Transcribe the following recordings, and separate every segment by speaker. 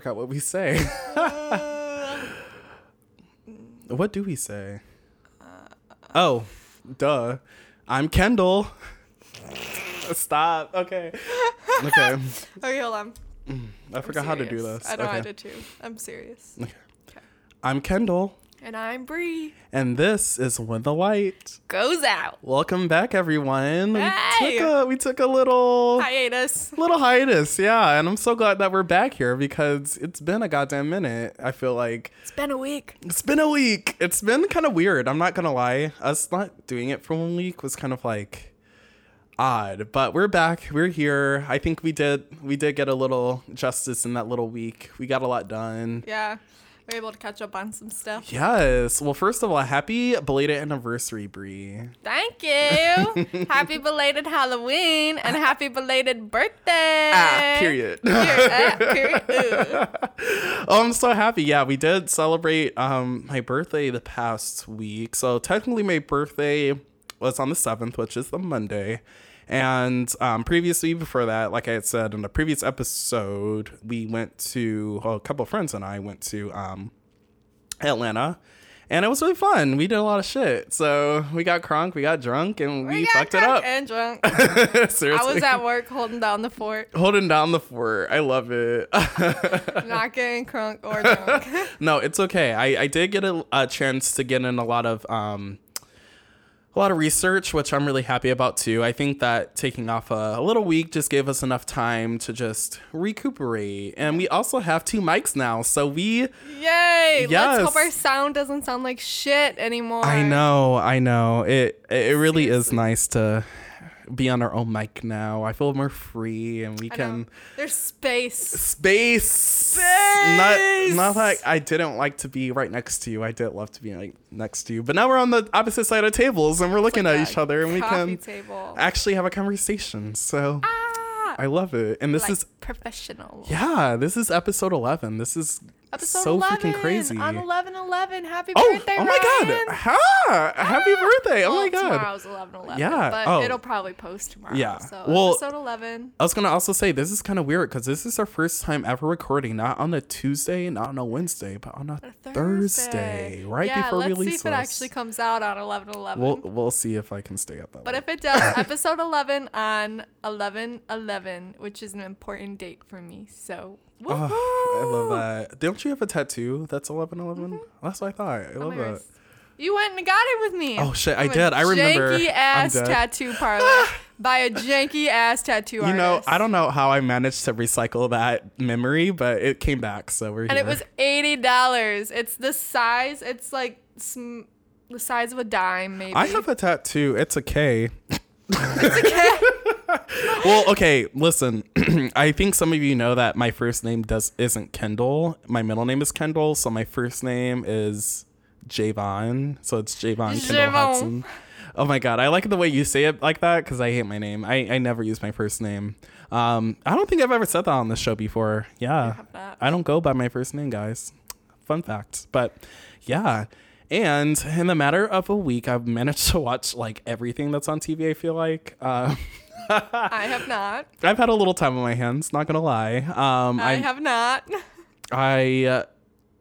Speaker 1: forgot what we say. what do we say? Oh, duh. I'm Kendall. Stop. Okay. Okay.
Speaker 2: Okay, hold on.
Speaker 1: Mm,
Speaker 2: I
Speaker 1: forgot how to do
Speaker 2: serious.
Speaker 1: this.
Speaker 2: I know I
Speaker 1: okay.
Speaker 2: did too. I'm serious. Okay.
Speaker 1: I'm Kendall,
Speaker 2: And I'm Bree.
Speaker 1: and this is When the Light.
Speaker 2: Goes out.
Speaker 1: Welcome back, everyone. We
Speaker 2: Hey!
Speaker 1: took a we took a little
Speaker 2: Hiatus.
Speaker 1: little hiatus, yeah, and I'm so glad that we're back here because it's been a goddamn minute. I feel like
Speaker 2: It's been a week.
Speaker 1: it's been a week. It's been kind of weird. I'm not gonna lie. Us not doing it for one week was kind of like odd, but we're back. We're here. I think we did we did get a little justice in that little week. We got a lot done.
Speaker 2: Yeah. We're able to catch up on some stuff.
Speaker 1: Yes. Well, first of all, happy belated anniversary, Bree.
Speaker 2: Thank you. happy belated Halloween and happy belated birthday.
Speaker 1: Ah, period.
Speaker 2: Period. Ah, period.
Speaker 1: Oh, I'm so happy. Yeah, we did celebrate um my birthday the past week. So technically my birthday was on the 7th, which is the Monday. And um, previously, before that, like I had said in the previous episode, we went to well, a couple of friends and I went to um, Atlanta, and it was really fun. We did a lot of shit. So we got crunk, we got drunk, and we,
Speaker 2: We
Speaker 1: fucked it up.
Speaker 2: And drunk.
Speaker 1: Seriously,
Speaker 2: I was at work holding down the fort,
Speaker 1: holding down the fort. I love it.
Speaker 2: not getting crunk or drunk.
Speaker 1: No, it's okay. I, I did get a, a chance to get in a lot of um a lot of research, which I'm really happy about too. I think that taking off a, a little week just gave us enough time to just recuperate. And we also have two mics now, so we
Speaker 2: Yay! Let's
Speaker 1: Yes.
Speaker 2: hope our sound doesn't sound like shit anymore.
Speaker 1: I know, I know. It it really is nice to be on our own mic now. I feel more free and we
Speaker 2: I
Speaker 1: can
Speaker 2: know. There's space.
Speaker 1: space. Space. Not not like I didn't like to be right next to you. I did love to be like next to you. But now we're on the opposite side of tables and we're looking
Speaker 2: Like
Speaker 1: at each other and we can
Speaker 2: table.
Speaker 1: actually have a conversation. So
Speaker 2: ah,
Speaker 1: I love it. And this
Speaker 2: like
Speaker 1: is
Speaker 2: professional.
Speaker 1: yeah, this is episode 11. This is
Speaker 2: Episode
Speaker 1: so
Speaker 2: 11
Speaker 1: freaking crazy.
Speaker 2: on 11 11. Happy
Speaker 1: Oh,
Speaker 2: birthday,
Speaker 1: oh my
Speaker 2: Ryan.
Speaker 1: god. Ha! Happy ah, birthday. Oh
Speaker 2: well,
Speaker 1: my god.
Speaker 2: Tomorrow's 11 11.
Speaker 1: Yeah,
Speaker 2: But
Speaker 1: oh.
Speaker 2: it'll probably post tomorrow.
Speaker 1: Yeah,
Speaker 2: So
Speaker 1: well-
Speaker 2: episode 11.
Speaker 1: I was gonna also say this is kind of weird because this is our first time ever recording, not on a Tuesday, not on a Wednesday, but on a
Speaker 2: Thursday.
Speaker 1: Thursday, right
Speaker 2: yeah,
Speaker 1: before
Speaker 2: let's
Speaker 1: release.
Speaker 2: see if it actually comes out on 11 11.
Speaker 1: We'll we'll see if I can stay up that.
Speaker 2: but if it does, episode 11 on 11 11, which is an important date for me. So,
Speaker 1: Oh, I love that. Don't you have a tattoo that's eleven eleven?
Speaker 2: Mm-hmm.
Speaker 1: That's what I thought. I love
Speaker 2: my
Speaker 1: that.
Speaker 2: You went and got it with me.
Speaker 1: Oh, shit, I did. I remember.
Speaker 2: Janky ass tattoo parlor by a janky ass tattoo
Speaker 1: You
Speaker 2: artist.
Speaker 1: You know, I don't know how I managed to recycle that memory, but it came back, so we're
Speaker 2: And
Speaker 1: here.
Speaker 2: it was eighty dollars. It's the size. It's like sm- the size of a dime, maybe.
Speaker 1: I have a tattoo. It's a K.
Speaker 2: It's okay.
Speaker 1: well, okay, listen. I think some of you know that my first name does isn't Kendall. My middle name is Kendall, so my first name is Javon. So it's Javon Kendall. Hudson. Oh my god, I like the way you say it like that because I hate my name. I, I never use my first name. Um, I don't think I've ever said that on this show before. Yeah. I don't go by my first name, guys. Fun fact, but yeah. And in the matter of a week, I've managed to watch like everything that's on TV. I feel like. Uh,
Speaker 2: I have not.
Speaker 1: I've had a little time on my hands, not gonna lie. Um,
Speaker 2: I,
Speaker 1: I,
Speaker 2: have not.
Speaker 1: I,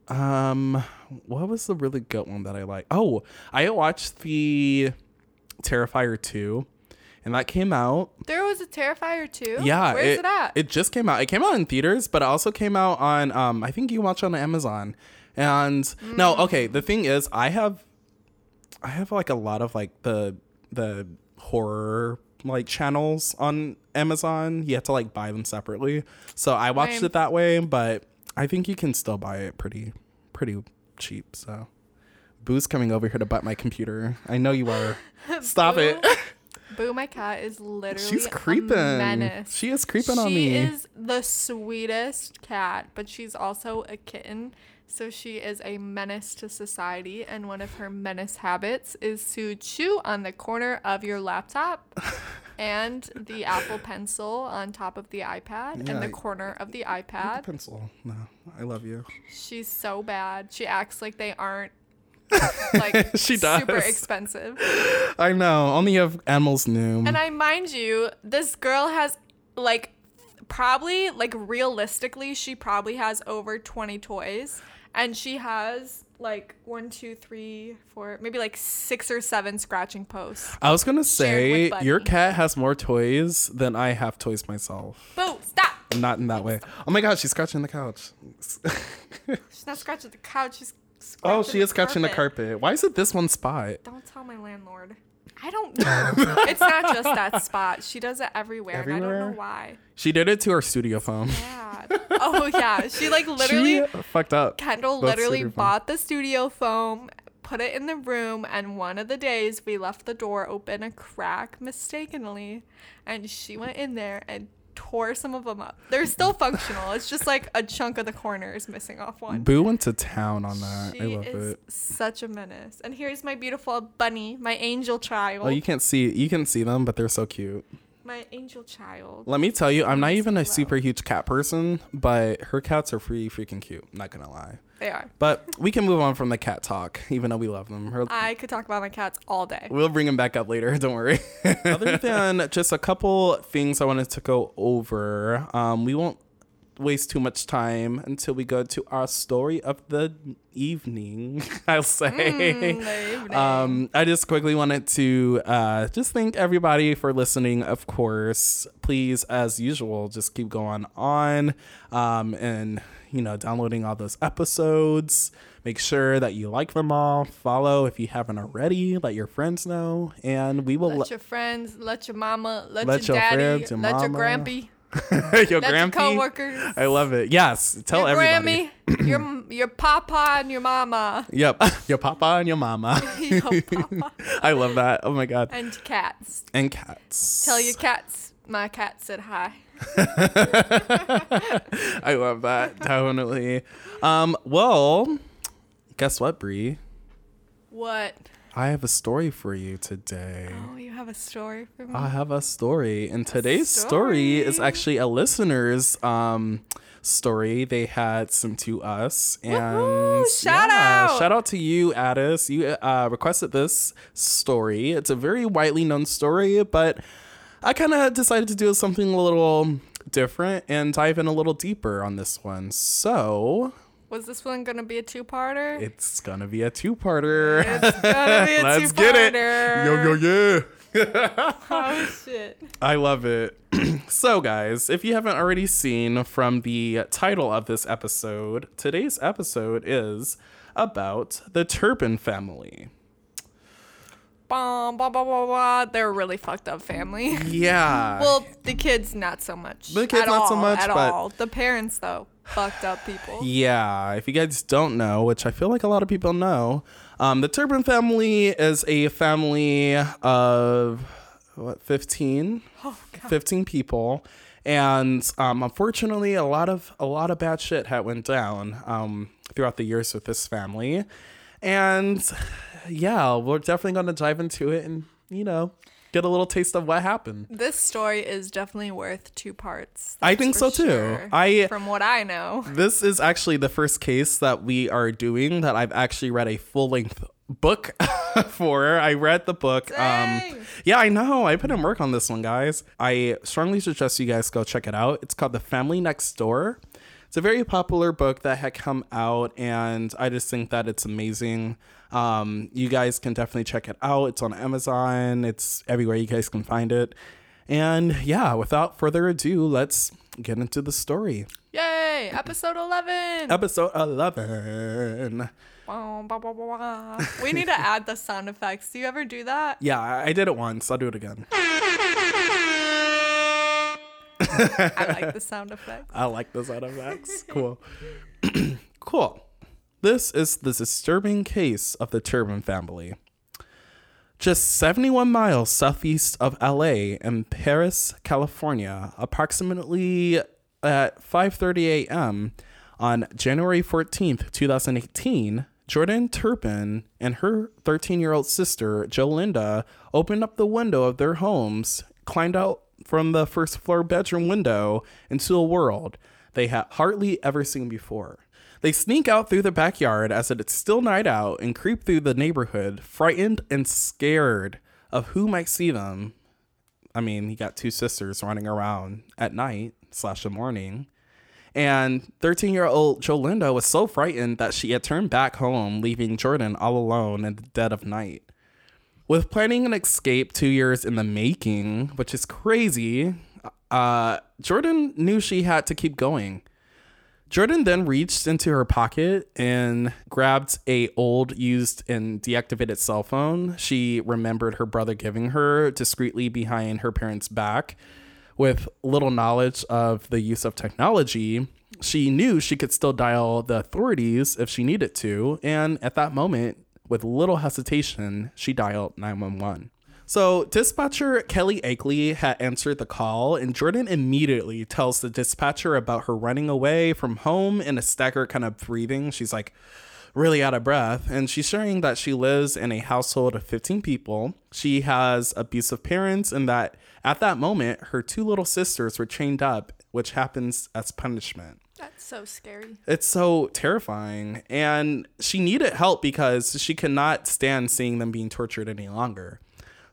Speaker 1: uh, um, what was the really good one that I like? Oh, I watched the Terrifier two, and that came out.
Speaker 2: There was a Terrifier too.
Speaker 1: Yeah,
Speaker 2: Where's it, at?
Speaker 1: It just came out. It came out in theaters, but it also came out on. Um, I think you watch on Amazon. And no,
Speaker 2: Mm.
Speaker 1: okay. The thing is, I have, I have like a lot of like the the horror like channels on Amazon. You have to like buy them separately. So I watched it that way, but I think you can still buy it pretty pretty cheap. So. Boo's coming over here to butt my computer. I know you are. Stop it.
Speaker 2: Boo, my cat is literally
Speaker 1: She's creeping.
Speaker 2: menace.
Speaker 1: She is creeping on me.
Speaker 2: she is the sweetest cat, but she's also a kitten. So she is a menace to society, and one of her menace habits is to chew on the corner of your laptop and the Apple Pencil on top of the iPad
Speaker 1: Yeah,
Speaker 2: and the
Speaker 1: I-
Speaker 2: corner of the
Speaker 1: With the
Speaker 2: iPad.
Speaker 1: pencil. No, I love you.
Speaker 2: She's so bad. She acts like they aren't like
Speaker 1: She does.
Speaker 2: super expensive.
Speaker 1: I know. Only if animals knew.
Speaker 2: And I mind you, this girl has like probably like realistically, she probably has over 20 toys. And she has like one, two, three, four, maybe like six or seven scratching posts.
Speaker 1: I was gonna say your cat has more toys than I have toys myself.
Speaker 2: Boo, stop!
Speaker 1: Not in that way. Oh my god, she's scratching the couch.
Speaker 2: She's not scratching the couch, she's scratching
Speaker 1: oh, she is scratching the carpet. Why is it this one spot?
Speaker 2: Don't tell my landlord. I don't know. it's not just that spot. She does it everywhere. And I don't know why.
Speaker 1: She did it to her studio phone.
Speaker 2: Yeah. Oh yeah. She like literally
Speaker 1: she fucked up.
Speaker 2: Kendall literally bought the studio foam, put it in the room, and one of the days we left the door open a crack mistakenly, and she went in there and tore some of them up. They're still functional. It's just like a chunk of the corner is missing off one.
Speaker 1: Boo went to town on that.
Speaker 2: She
Speaker 1: I love
Speaker 2: is
Speaker 1: it.
Speaker 2: such a menace. And here's my beautiful bunny, my angel child.
Speaker 1: Oh, you can't see you can see them, but they're so cute.
Speaker 2: My angel child.
Speaker 1: Let me tell you, I'm not even a super huge cat person, but her cats are pretty freaking cute. Not gonna lie.
Speaker 2: They are.
Speaker 1: But we can move on from the cat talk, even though we love them. Her,
Speaker 2: I could talk about my cats all day.
Speaker 1: We'll bring them back up later. Don't worry. Other than just a couple things I wanted to go over, um, we won't waste too much time until we go to our story of the evening. I'll say.
Speaker 2: Mm, evening.
Speaker 1: Um, I just quickly wanted to uh, just thank everybody for listening. Of course, please, as usual, just keep going on um, and you know downloading all those episodes. Make sure that you like them all. Follow if you haven't already. Let your friends know, and we will.
Speaker 2: let your friends, let your mama, let,
Speaker 1: Let
Speaker 2: your
Speaker 1: your
Speaker 2: daddy,
Speaker 1: friends, your
Speaker 2: let your
Speaker 1: mama,
Speaker 2: grampy,
Speaker 1: your
Speaker 2: let your
Speaker 1: grampy.
Speaker 2: coworkers,
Speaker 1: I love it. Yes, tell
Speaker 2: your
Speaker 1: everybody.
Speaker 2: Grammy, your your papa and your mama,
Speaker 1: Yep, your papa and your mama.
Speaker 2: your papa,
Speaker 1: I love that. Oh my god.
Speaker 2: and cats.
Speaker 1: And cats.
Speaker 2: Tell your cats my cat said hi.
Speaker 1: I love that. Definitely. Um, well, guess what, Bree?
Speaker 2: What?
Speaker 1: I have a story for you today.
Speaker 2: Oh, you have a story for me?
Speaker 1: I have a story, and today's story. is actually a listener's um story. They had sent to us, and
Speaker 2: Woohoo! Shout out!
Speaker 1: shout out to you, Addis. You uh, requested this story. It's a very widely known story, but I kind of decided to do something a little different and dive in a little deeper on this one. So
Speaker 2: Was this one gonna be a two-parter?
Speaker 1: it's gonna be a two-parter.
Speaker 2: It's gonna be a
Speaker 1: Let's get it.
Speaker 2: two-parter.
Speaker 1: Yo yo yeah.
Speaker 2: Oh shit.
Speaker 1: I love it. so, guys, if you haven't already seen from the title of this episode, today's episode is about the Turpin family.
Speaker 2: Bum, blah, blah, blah, blah. They're a really fucked up family.
Speaker 1: Yeah.
Speaker 2: Well, the kids not so much.
Speaker 1: The kids
Speaker 2: at
Speaker 1: not so much,
Speaker 2: at
Speaker 1: but-
Speaker 2: all. The parents though, fucked up people.
Speaker 1: Yeah, if you guys don't know, which I feel like a lot of people know, um, the Turpin family is a family of what 15,
Speaker 2: Oh god.
Speaker 1: 15 people, and um, unfortunately, a lot of a lot of bad shit had went down um, throughout the years with this family, and yeah, we're definitely going to dive into it and you know get a little taste of what happened.
Speaker 2: This story is definitely worth two parts.
Speaker 1: I think so, too.
Speaker 2: sure,
Speaker 1: I-
Speaker 2: from what I know.
Speaker 1: This is actually the first case that we are doing that I've actually read a full length book for. I read the book. Um, yeah, I know. I put in work on this one, guys. I strongly suggest you guys go check it out. It's called The Family Next Door. It's a very popular book that had come out, and I just think that it's amazing. Um, you guys can definitely check it out. It's on Amazon. It's everywhere you guys can find it. And yeah, without further ado, let's get into the story.
Speaker 2: Yay! Episode eleven.
Speaker 1: Episode 11.
Speaker 2: Bum, bum, bum, bum, bum. we need to add the sound effects. Do you ever do that?
Speaker 1: Yeah, I did it once. I'll do it again.
Speaker 2: I like the sound effects.
Speaker 1: I like those sound effects. Cool. cool. This is the disturbing case of the Turpin family. Just 71 miles southeast of LA in Perris, California, approximately at 5:30 a.m. on January 14th, 2018, Jordan Turpin and her 13-year-old sister, Jolinda, opened up the window of their homes, climbed out from the first floor bedroom window into a world they had hardly ever seen before. They sneak out through the backyard as it's still night out and creep through the neighborhood, frightened and scared of who might see them. I mean, you got two sisters running around at night. slash the morning. And 13 year old Jolinda was so frightened that she had turned back home, leaving Jordan all alone in the dead of night. With planning an escape two years in the making, which is crazy, uh, Jordan knew she had to keep going. Jordan then reached into her pocket and grabbed a old used and deactivated cell phone she remembered her brother giving her discreetly behind her parents' back. With little knowledge of the use of technology, she knew she could still dial the authorities if she needed to, and at that moment, with little hesitation, she dialed 911. So, dispatcher Kelly Akeley had answered the call, and Jordan immediately tells the dispatcher about her running away from home in a staggered kind of breathing. She's like really out of breath, and she's sharing that she lives in a household of 15 people. She has abusive parents, and that at that moment, her two little sisters were chained up, which happens as punishment.
Speaker 2: That's so scary.
Speaker 1: It's so terrifying. And she needed help because she could not stand seeing them being tortured any longer.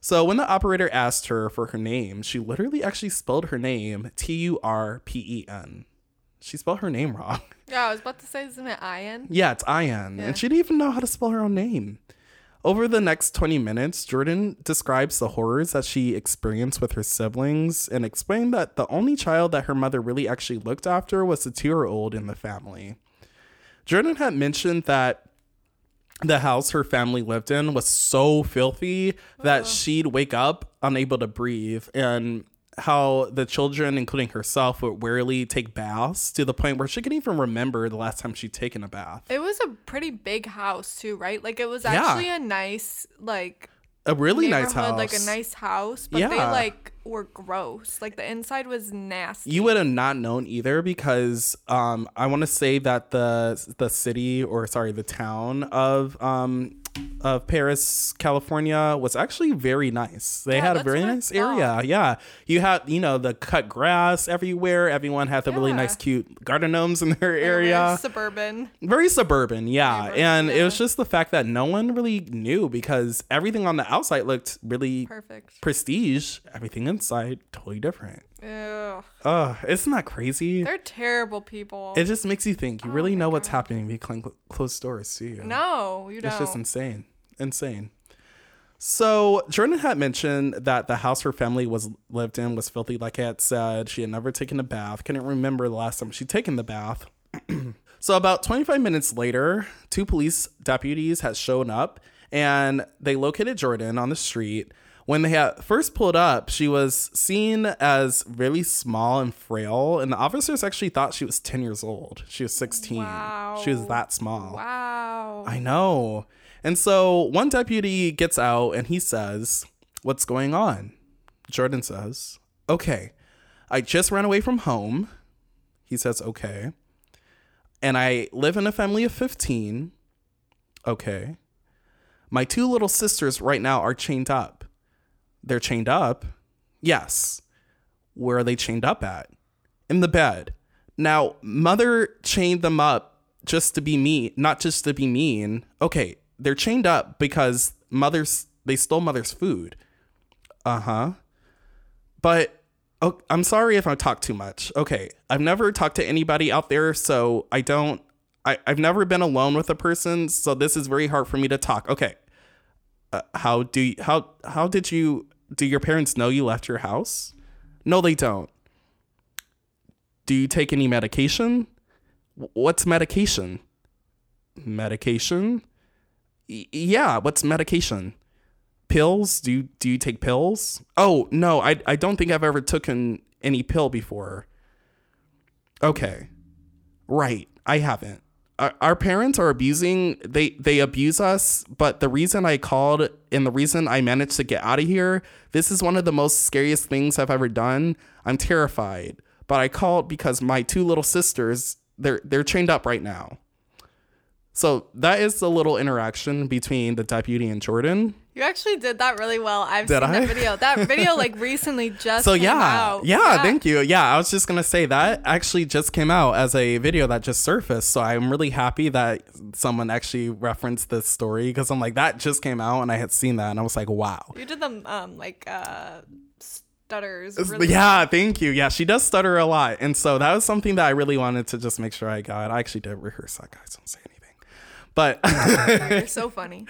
Speaker 1: So when the operator asked her for her name, she literally actually spelled her name T U R P E N. She spelled her name wrong.
Speaker 2: Yeah, I was about to say, isn't it Ian?
Speaker 1: Yeah, it's Ian.
Speaker 2: Yeah.
Speaker 1: And she didn't even know how to spell her own name. Over the next 20 minutes, Jordan describes the horrors that she experienced with her siblings and explained that the only child that her mother really actually looked after was the two year old in the family. Jordan had mentioned that the house her family lived in was so filthy that she'd wake up unable to breathe and how the children including herself would rarely take baths to the point where she couldn't even remember the last time she'd taken a bath
Speaker 2: It was a pretty big house too, right? Like it was
Speaker 1: Yeah.
Speaker 2: actually a nice like
Speaker 1: a really nice house
Speaker 2: like a nice house, but they like were gross. Like the inside was nasty.
Speaker 1: you would have not known either because um, I want to say that the the city or sorry the town of um, of Perris, California was actually very nice. They
Speaker 2: Yeah,
Speaker 1: had a very nice area. Yeah, you had you know the cut grass everywhere. Everyone had the really nice cute garden gnomes in their
Speaker 2: They were very
Speaker 1: area.
Speaker 2: suburban.
Speaker 1: Very suburban, yeah. And it was just the fact that no one really knew because everything on the outside looked really
Speaker 2: Perfect.
Speaker 1: prestige. Everything inside totally different.
Speaker 2: Ew.
Speaker 1: Oh, isn't that crazy?
Speaker 2: They're terrible people.
Speaker 1: It just makes you think. You oh really
Speaker 2: Oh my
Speaker 1: know what's
Speaker 2: God.
Speaker 1: happening behind cl- closed doors, do you?
Speaker 2: no, you don't.
Speaker 1: It's just insane. Insane. So Jordan had mentioned that the house her family was lived in was filthy, like I had said. She had never taken a bath. Couldn't remember the last time she'd taken the bath. so about 25 minutes later, two police deputies had shown up and they located Jordan on the street. When they had first pulled up, she was seen as really small and frail, and the officers actually thought she was 10 years old. She was 16. Wow. She was that small.
Speaker 2: wow.
Speaker 1: I know. And so one deputy gets out and he says, What's going on? Jordan says, Okay, I just ran away from home. He says, Okay. And I live in a family of 15. Okay. My two little sisters right now are chained up. They're chained up? Yes. Where are they chained up at? In the bed. Now, mother chained them up just to be mean, not just to be mean. Okay, they're chained up because mother's they stole mother's food. Uh-huh. But oh, I'm sorry if I talk too much. Okay, I've never talked to anybody out there, so I don't I, I've never been alone with a person, so this is very hard for me to talk. Okay. Uh, how do you, how how did you do your parents know you left your house? No, they don't. Do you take any medication? What's medication? Medication? Y- yeah, what's medication? Pills? Do you do you take pills? Oh, no, I I don't think I've ever taken any pill before. Okay. Right, I haven't. Our, parents are abusing they they abuse us, but the reason I called and the reason I managed to get out of here, this is one of the most scariest things I've ever done. I'm terrified. But I called because my two little sisters, they're they're chained up right now. So that is the little interaction between the deputy and Jordan.
Speaker 2: You actually did that really well. I've
Speaker 1: Did
Speaker 2: seen
Speaker 1: I?
Speaker 2: that video. That video like recently just
Speaker 1: So
Speaker 2: came
Speaker 1: yeah,
Speaker 2: out.
Speaker 1: yeah, thank you. Yeah, I was just gonna say that actually just came out as a video that just surfaced. So I'm really happy that someone actually referenced this story because I'm like that just came out and I had seen that and I was like, wow.
Speaker 2: You did the um like uh stutters. Really
Speaker 1: yeah, thank you. Yeah, she does stutter a lot. And so that was something that I really wanted to just make sure I got. I actually did rehearse that, guys. Don't say. But
Speaker 2: You're so funny.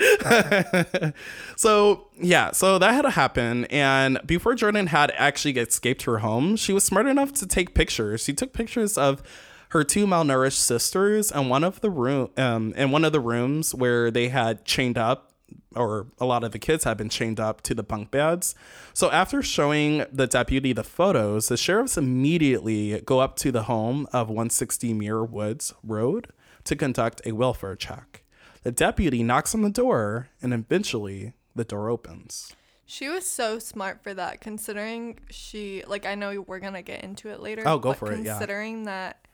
Speaker 1: so yeah, so that had to happen. And before Jordan had actually escaped her home, she was smart enough to take pictures. She took pictures of her two malnourished sisters and one of the room um in one of the rooms where they had chained up or a lot of the kids had been chained up to the bunk beds. So after showing the deputy the photos, the sheriffs immediately go up to the home of 160 Muir Woods Road to conduct a welfare check. The deputy knocks on the door and eventually the door opens.
Speaker 2: She was so smart for that, considering she like I know we're gonna get into it later.
Speaker 1: Oh, go for it, yeah.
Speaker 2: Considering that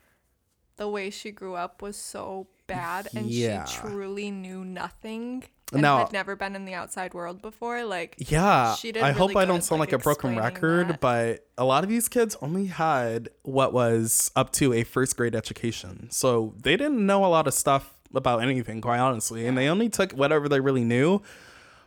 Speaker 2: the way she grew up was so bad, and
Speaker 1: Yeah.
Speaker 2: she truly knew nothing and
Speaker 1: Now-
Speaker 2: had never been in the outside world before. Like,
Speaker 1: Yeah,
Speaker 2: She did
Speaker 1: I hope
Speaker 2: really
Speaker 1: I don't sound
Speaker 2: like,
Speaker 1: like a broken record,
Speaker 2: that.
Speaker 1: but a lot of these kids only had what was up to a first grade education. So they didn't know a lot of stuff about anything, quite honestly. And they only took whatever they really knew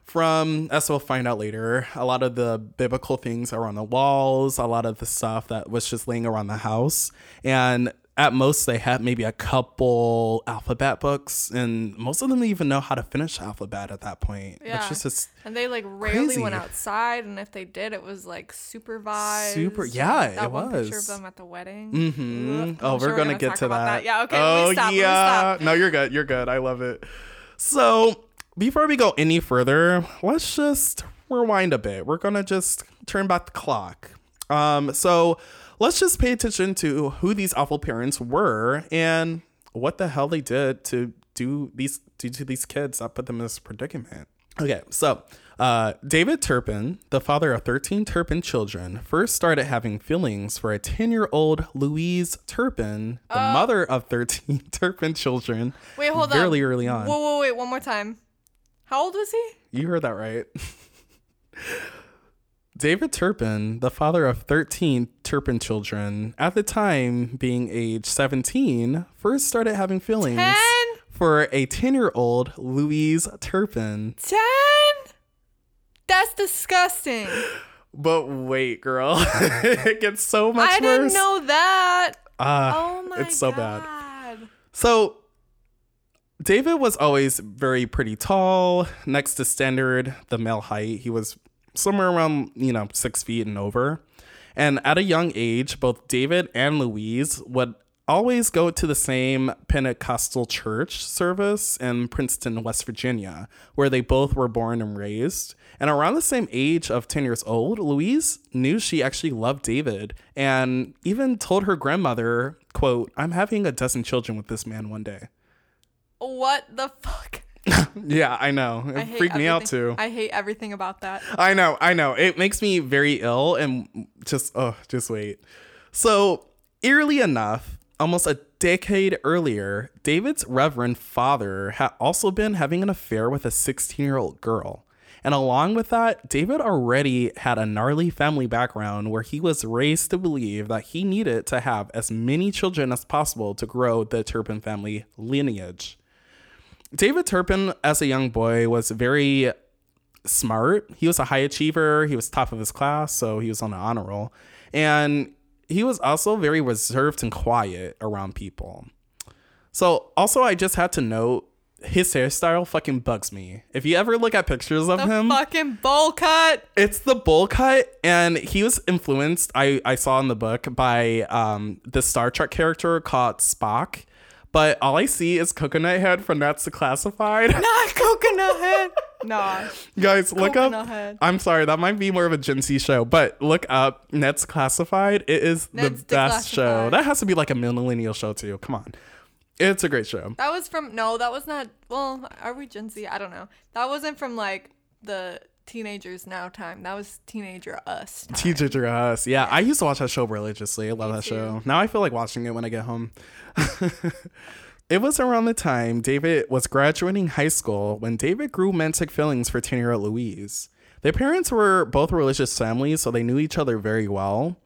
Speaker 1: from, as we'll find out later, a lot of the biblical things are on the walls, a lot of the stuff that was just laying around the house. And at most, they had maybe a couple alphabet books, and most of them didn't even know how to finish alphabet at that point.
Speaker 2: Yeah.
Speaker 1: Is just
Speaker 2: and they like rarely went outside, and if they did, it was like supervised.
Speaker 1: Super- yeah,
Speaker 2: that
Speaker 1: it
Speaker 2: one picture of them at the wedding.
Speaker 1: Mm-hmm. Oh,
Speaker 2: I'm
Speaker 1: we're gonna,
Speaker 2: gonna
Speaker 1: get to
Speaker 2: about
Speaker 1: that.
Speaker 2: Yeah, okay.
Speaker 1: Oh
Speaker 2: stop,
Speaker 1: yeah. No, you're good. You're good. I love it. So before we go any further, let's just rewind a bit. We're gonna just turn back the clock. Um, so let's just pay attention to who these awful parents were and what the hell they did to do these do to these kids that put them in this predicament. Okay, so uh, David Turpin, the father of 13 Turpin children, first started having feelings for a 10 year old Louise Turpin, the mother of 13 Turpin children.
Speaker 2: Wait, hold on.
Speaker 1: Fairly early on.
Speaker 2: Whoa, whoa, wait, one more time. How old was he?
Speaker 1: You heard that right. David Turpin, the father of 13 Turpin children, at the time being age 17, first started having feelings
Speaker 2: Ten?
Speaker 1: for a 10 year old Louise Turpin.
Speaker 2: Ten? That's disgusting.
Speaker 1: But wait, girl, it gets so much
Speaker 2: I
Speaker 1: worse.
Speaker 2: I didn't know that.
Speaker 1: Ah,
Speaker 2: Oh my
Speaker 1: it's so
Speaker 2: god.
Speaker 1: bad. So David was always very pretty tall, next to standard the male height. He was somewhere around, you know, six feet and over. And at a young age, both David and Louise would always go to the same Pentecostal church service in Princeton, West Virginia, where they both were born and raised. And around the same age of 10 years old, Louise knew she actually loved David and even told her grandmother, quote, I'm having a dozen children with this man one day.
Speaker 2: What the fuck?
Speaker 1: Yeah, I know. It
Speaker 2: I
Speaker 1: freaked me out too.
Speaker 2: I hate everything about that.
Speaker 1: I know, I know. It makes me very ill and just oh, just wait. So, eerily enough, almost a decade earlier, David's reverend father had also been having an affair with a 16-year-old girl. And along with that, David already had a gnarly family background where he was raised to believe that he needed to have as many children as possible to grow the Turpin family lineage. David Turpin, as a young boy, was very smart. He was a high achiever. He was top of his class, so he was on an honor roll. And he was also very reserved and quiet around people. So, also, I just had to note his hairstyle fucking bugs me. If you ever look at pictures of
Speaker 2: The
Speaker 1: him,
Speaker 2: fucking bowl cut.
Speaker 1: it's the bowl cut, and he was influenced. I I saw in the book by um the Star Trek character called Spock, but all I see is Coconut Head from Ned's Classified.
Speaker 2: Not coconut head. Nah.
Speaker 1: Guys, look
Speaker 2: Coconut
Speaker 1: up.
Speaker 2: Head.
Speaker 1: I'm sorry, that might be more of a Gen Z show, but look up Ned's Classified. It is
Speaker 2: Ned's
Speaker 1: the best show. That has to be like a millennial show too. Come on, it's a great show.
Speaker 2: That was from no, that was not well, are we Gen Z? I don't know. That wasn't from like the teenagers now time. That was teenager us. time.
Speaker 1: Teacher Us. Yeah, I used to watch that show religiously. I love that
Speaker 2: too.
Speaker 1: show. Now I feel like watching it when I get home. it was around the time David was graduating high school when David grew romantic feelings for 10 year old Louise. Their parents were both religious families, so they knew each other very well.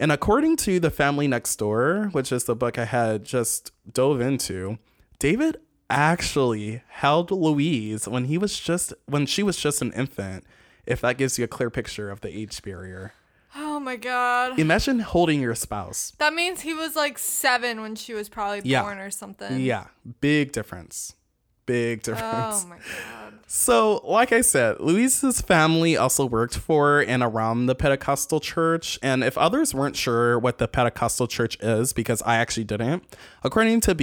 Speaker 1: And according to The Family Next Door, which is the book I had just dove into, David actually held Louise when he was just when she was just an infant, if that gives you a clear picture of the age barrier.
Speaker 2: Oh my god.
Speaker 1: Imagine holding your spouse.
Speaker 2: That means he was like seven when she was probably
Speaker 1: Yeah.
Speaker 2: born or something.
Speaker 1: Yeah, big difference. Big difference.
Speaker 2: Oh my god.
Speaker 1: So, like I said, Louise's family also worked for and around the Pentecostal church. And if others weren't sure what the Pentecostal church is, because I actually didn't, according to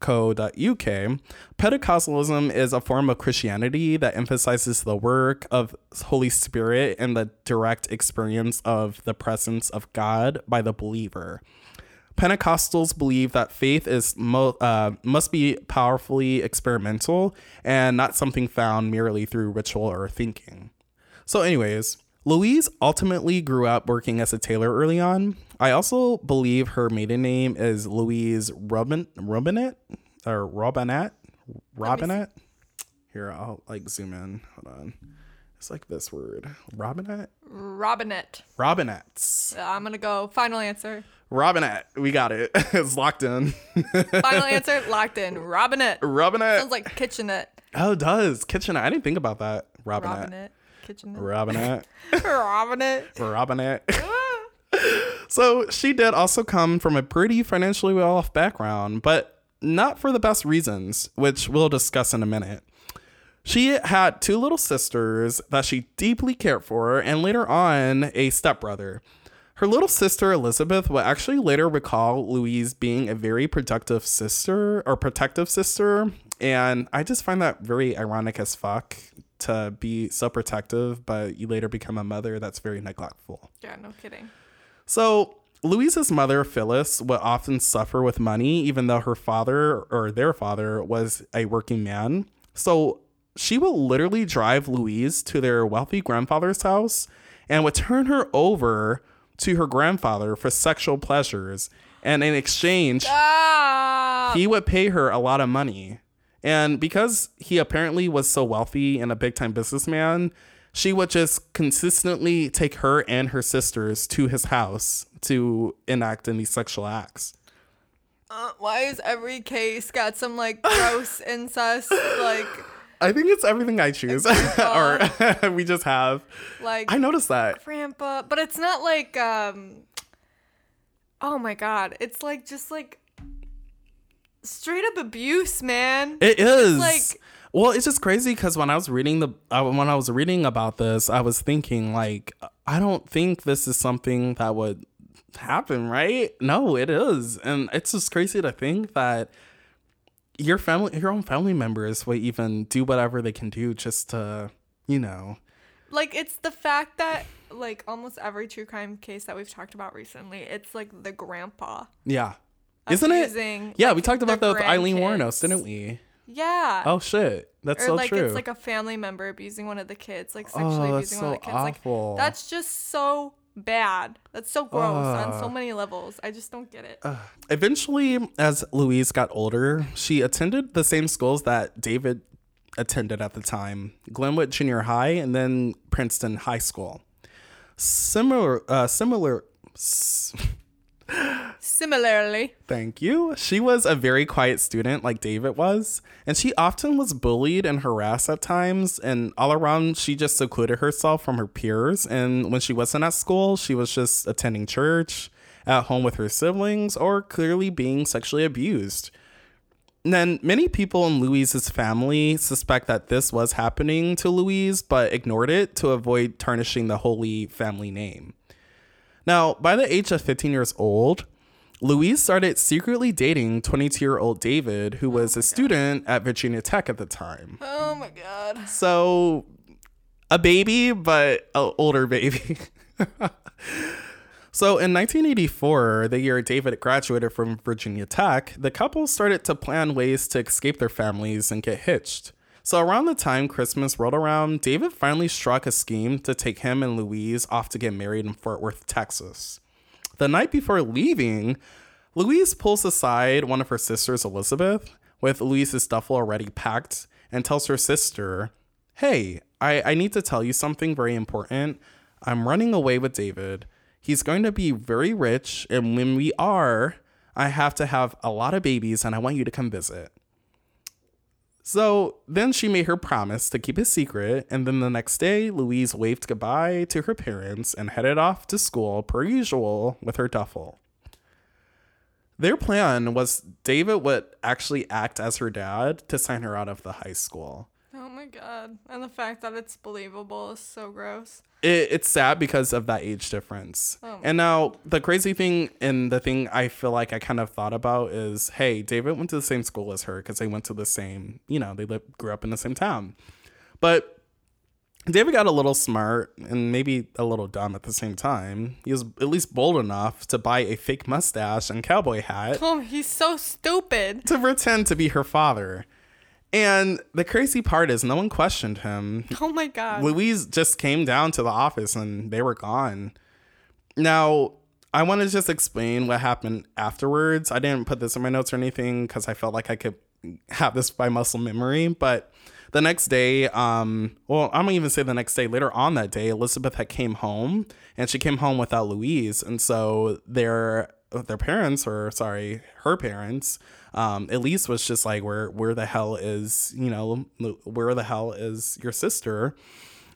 Speaker 1: BBC.co.uk, Pentecostalism is a form of Christianity that emphasizes the work of Holy Spirit and the direct experience of the presence of God by the believer. Pentecostals believe that faith is mo- uh, must be powerfully experimental and not something found merely through ritual or thinking. So, anyways, Louise ultimately grew up working as a tailor early on. I also believe her maiden name is Louise Robin Robinet or Robinette Robinette. Here, I'll like zoom in. Hold on. It's like this word, Robinette.
Speaker 2: Robinette.
Speaker 1: Robinettes.
Speaker 2: Uh, I'm gonna go. Final answer.
Speaker 1: Robinette. We got it. it's locked in.
Speaker 2: Final answer. Locked in. Robinette.
Speaker 1: Robinette.
Speaker 2: Sounds like kitchenette.
Speaker 1: Oh, it does. Kitchenette. I didn't think about that. Robinette.
Speaker 2: Robinette. Kitchenette.
Speaker 1: Robinette.
Speaker 2: Robinette.
Speaker 1: Robinette. So she did also come from a pretty financially well off background, but not for the best reasons, which we'll discuss in a minute. She had two little sisters that she deeply cared for, and later on, a stepbrother. Her little sister Elizabeth would actually later recall Louise being a very productive sister or protective sister, and I just find that very ironic as fuck to be so protective, but you later become a mother that's very neglectful.
Speaker 2: Yeah, no kidding.
Speaker 1: So Louise's mother, Phyllis, would often suffer with money, even though her father or their father was a working man. So she would literally drive Louise to their wealthy grandfather's house and would turn her over to her grandfather for sexual pleasures. And in exchange,
Speaker 2: Ah.
Speaker 1: he would pay her a lot of money. And because he apparently was so wealthy and a big time businessman, she would just consistently take her and her sisters to his house to enact these sexual acts.
Speaker 2: Uh, why is every case got some like gross incest like
Speaker 1: I think it's everything I choose, or we just have.
Speaker 2: like
Speaker 1: I noticed that.
Speaker 2: grandpa? But it's not like um. Oh my god! It's like just like straight up abuse, man.
Speaker 1: It is
Speaker 2: like-
Speaker 1: well, it's just crazy because when I was reading the uh, when I was reading about this, I was thinking like, I don't think this is something that would happen, right? No, it is, and it's just crazy to think that your family, your own family members, would even do whatever they can do just to, you know,
Speaker 2: like it's the fact that like almost every true crime case that we've talked about recently, it's like the grandpa.
Speaker 1: yeah, isn't it? Yeah,
Speaker 2: like,
Speaker 1: we talked about that with
Speaker 2: Aileen.
Speaker 1: Wuornos, didn't we?
Speaker 2: Yeah.
Speaker 1: Oh shit, that's
Speaker 2: or
Speaker 1: so
Speaker 2: like
Speaker 1: true.
Speaker 2: it's like a family member abusing one of the kids, like sexually
Speaker 1: Oh,
Speaker 2: abusing one of the kids.
Speaker 1: awful.
Speaker 2: Like that's just so bad. That's so gross on so many levels. I just don't get it.
Speaker 1: Eventually, as Louise got older, she attended the same schools that David attended at the time Glenwood Junior High and then Princeton High School. Similar, uh, similar. s-
Speaker 2: Similarly,
Speaker 1: Thank you. She was a very quiet student, like David was, and she often was bullied and harassed at times. And all around, she just secluded herself from her peers. And when she wasn't at school, she was just attending church, at home with her siblings, or clearly being sexually abused. And then many people in Louise's family suspect that this was happening to Louise, but ignored it to avoid tarnishing the Holy family name. Now, by the age of 15 years old, Louise started secretly dating 22 year old David, who was oh a student at Virginia Tech at the time.
Speaker 2: oh my god.
Speaker 1: So, a baby, but an older baby. so, in 1984, the year David graduated from Virginia Tech, the couple started to plan ways to escape their families and get hitched. So, around the time Christmas rolled around, David finally struck a scheme to take him and Louise off to get married in Fort Worth, Texas. The night before leaving, Louise pulls aside one of her sisters, Elizabeth, with Louise's duffel already packed, and tells her sister, Hey, I, I need to tell you something very important. I'm running away with David. He's going to be very rich, and when we are, I have to have a lot of babies, and I want you to come visit. So then she made her promise to keep it secret, and then the next day, Louise waved goodbye to her parents and headed off to school per usual with her duffel. Their plan was David would actually act as her dad to sign her out of the high school.
Speaker 2: Oh my god. And the fact that it's believable is so gross.
Speaker 1: It, it's sad because of that age difference.
Speaker 2: Oh
Speaker 1: and now the crazy thing and the thing I feel like I kind of thought about is, hey, David went to the same school as her because they went to the same, you know, they lived, grew up in the same town. But David got a little smart and maybe a little dumb at the same time. He was at least bold enough to buy a fake mustache and cowboy hat
Speaker 2: Oh, he's so stupid.
Speaker 1: to pretend to be her father. And the crazy part is, no one questioned him.
Speaker 2: Oh my god.
Speaker 1: Louise just came down to the office and they were gone. Now, I want to just explain what happened afterwards. I didn't put this in my notes or anything because I felt like I could have this by muscle memory. But the next day, um, well, I'm gonna even say the next day. Later on that day, Elizabeth had came home and she came home without Louise, and so their their parents, or sorry, her parents, um, Elise was just like, where where the hell is you know where the hell is your sister?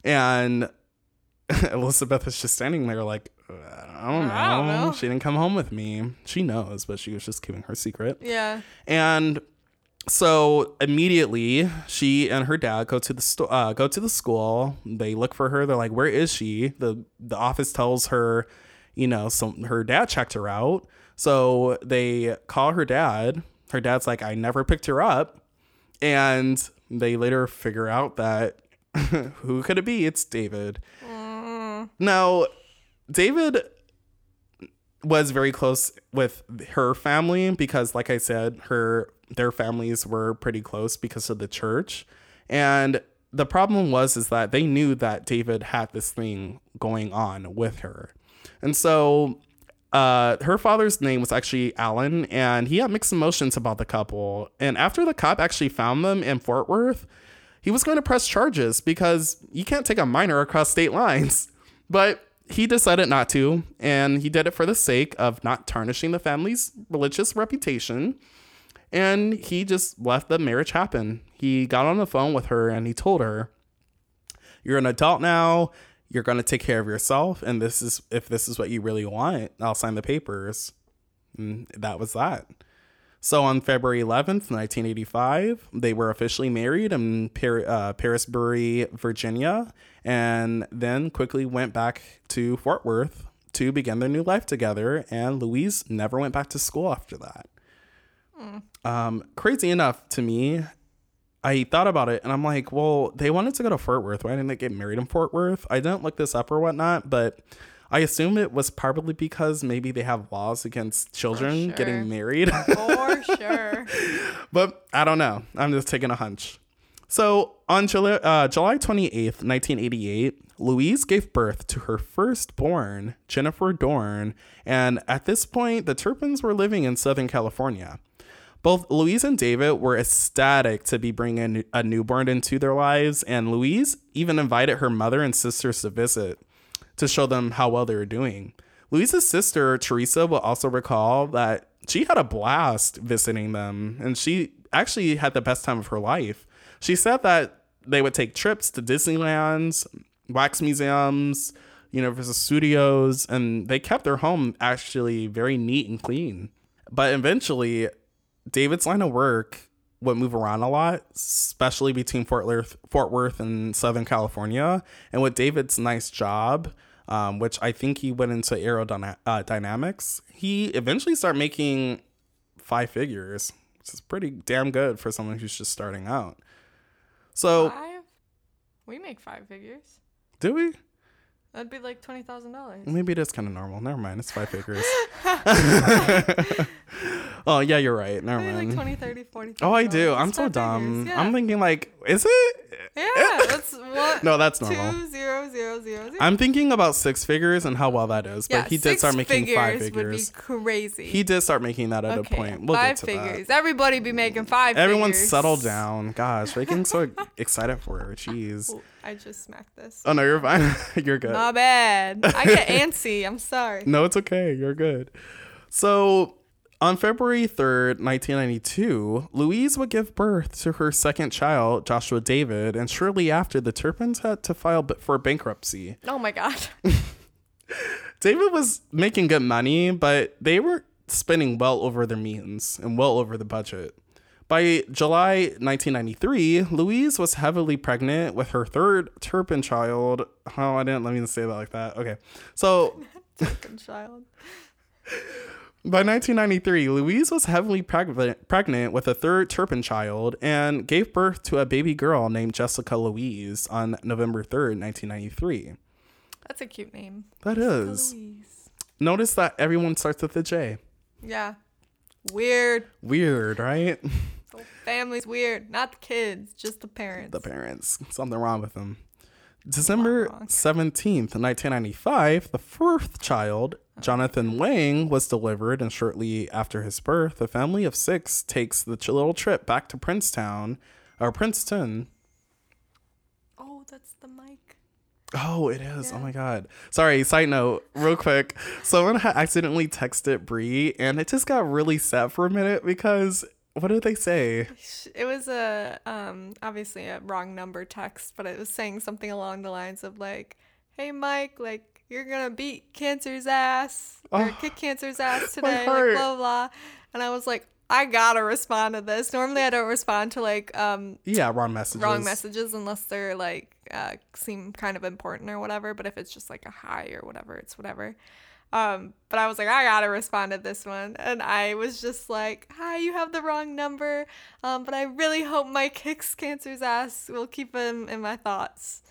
Speaker 1: And Elizabeth is just standing there like, I don't know.
Speaker 2: I don't know.
Speaker 1: She didn't come home with me. She knows, but she was just keeping her secret.
Speaker 2: yeah.
Speaker 1: And so immediately, she and her dad go to the sto- uh, go to the school. They look for her. They're like, "Where is she?" the The office tells her, you know, some her dad checked her out. So they call her dad. Her dad's like, "I never picked her up," and they later figure out that who could it be? It's David. Mm. Now, David was very close with her family because like I said, her their families were pretty close because of the church. And the problem was is that they knew that David had this thing going on with her. And so uh, her father's name was actually Alan, and he had mixed emotions about the couple. And after the cop actually found them in Fort Worth, he was going to press charges because you can't take a minor across state lines. But he decided not to, and he did it for the sake of not tarnishing the family's religious reputation. And he just let the marriage happen. He got on the phone with her and he told her, You're an adult now. You're going to take care of yourself. And this is, if this is what you really want, I'll sign the papers. And that was that. So on February 11th, 1985, they were officially married in Par- uh, Parisbury, Virginia, and then quickly went back to Fort Worth to begin their new life together. And Louise never went back to school after that. Um, crazy enough to me, I thought about it and I'm like, well, they wanted to go to Fort Worth. Why didn't they get married in Fort Worth? I didn't look this up or whatnot, but I assume it was probably because maybe they have laws against children
Speaker 2: sure.
Speaker 1: getting married.
Speaker 2: For sure.
Speaker 1: but I don't know. I'm just taking a hunch. So on July, uh, July 28th, 1988, Louise gave birth to her firstborn, Jennifer Dorn, and at this point, the Turpins were living in Southern California. Both Louise and David were ecstatic to be bringing a newborn into their lives, and Louise even invited her mother and sisters to visit to show them how well they were doing. Louise's sister, Teresa, will also recall that she had a blast visiting them, and she actually had the best time of her life. She said that they would take trips to Disneyland's, wax museums, Universal Studios, and they kept their home actually very neat and clean. But eventually, David's line of work would move around a lot, especially between Fort Worth, Fort Worth and Southern California. And with David's nice job, um, which I think he went into aerodynamics, uh, he eventually started making five figures, which is pretty damn good for someone who's just starting out. So,
Speaker 2: Five? We make five figures.
Speaker 1: do we?
Speaker 2: That'd be like twenty thousand dollars.
Speaker 1: Maybe it is kind of normal. Never mind. It's five figures. oh, yeah, you're right. Never
Speaker 2: Maybe
Speaker 1: mind.
Speaker 2: like 20, 30, 40.
Speaker 1: Oh, I do. I'm so dumb.
Speaker 2: Yeah.
Speaker 1: I'm thinking like, is it?
Speaker 2: yeah, that's one.
Speaker 1: No, that's normal.
Speaker 2: Two zero zero zero zero.
Speaker 1: I'm thinking about six figures and how well that is. But
Speaker 2: yeah,
Speaker 1: he did start making five
Speaker 2: figures Would be crazy.
Speaker 1: He did start making that at
Speaker 2: okay,
Speaker 1: a point. We'll
Speaker 2: five
Speaker 1: get to
Speaker 2: figures. Everybody be making five.
Speaker 1: that. Everyone
Speaker 2: figures.
Speaker 1: settle down. Gosh, we're getting so excited for her. Jeez.
Speaker 2: I just smacked this.
Speaker 1: Oh no, you're fine. you're good.
Speaker 2: My bad. I get antsy. I'm sorry.
Speaker 1: No, it's okay. You're good. So On February 3rd, 1992, Louise would give birth to her second child, Joshua David, and shortly after, the Turpins had to file for bankruptcy.
Speaker 2: Oh my god.
Speaker 1: David was making good money, but they were spending well over their means and well over the budget. By July 1993, Louise was heavily pregnant with her third Turpin child. Oh, I didn't let me say that like that. Okay. So
Speaker 2: Fucking child.
Speaker 1: by 1993, Louise was heavily pregnant, pregnant with a third Turpin child and gave birth to a baby girl named Jessica Louise on November 3rd, 1993.
Speaker 2: That's a cute name.
Speaker 1: That is.
Speaker 2: Louise.
Speaker 1: Notice that everyone starts with a J.
Speaker 2: Yeah. Weird.
Speaker 1: Weird, right?
Speaker 2: The family's weird. Not the kids, just the parents.
Speaker 1: the parents. Something wrong with them. December
Speaker 2: wrong.
Speaker 1: 17th, 1995, the fourth child, Jonathan Wang, was delivered, and shortly after his birth, a family of six takes the ch- little trip back to Princetown, or Princeton.
Speaker 2: oh, that's the mic.
Speaker 1: Oh, it is. Oh my God. Sorry, side note, real quick. Someone had accidentally texted Brie, and it just got really sad for a minute because what did they say?
Speaker 2: It was a um obviously a wrong number text, but it was saying something along the lines of like, "Hey Mike, like you're gonna beat cancer's ass or
Speaker 1: Oh,
Speaker 2: kick cancer's ass today, like blah blah." And I was like, I gotta respond to this. Normally, I don't respond to like um
Speaker 1: Yeah, wrong messages.
Speaker 2: wrong messages unless they're like uh, seem kind of important or whatever. But if it's just like a hi or whatever, it's whatever. Um, but I was like, I gotta respond to this one, and I was just like, "Hi, you have the wrong number, um, but I really hope Mike kicks cancer's ass. We'll keep him in my thoughts,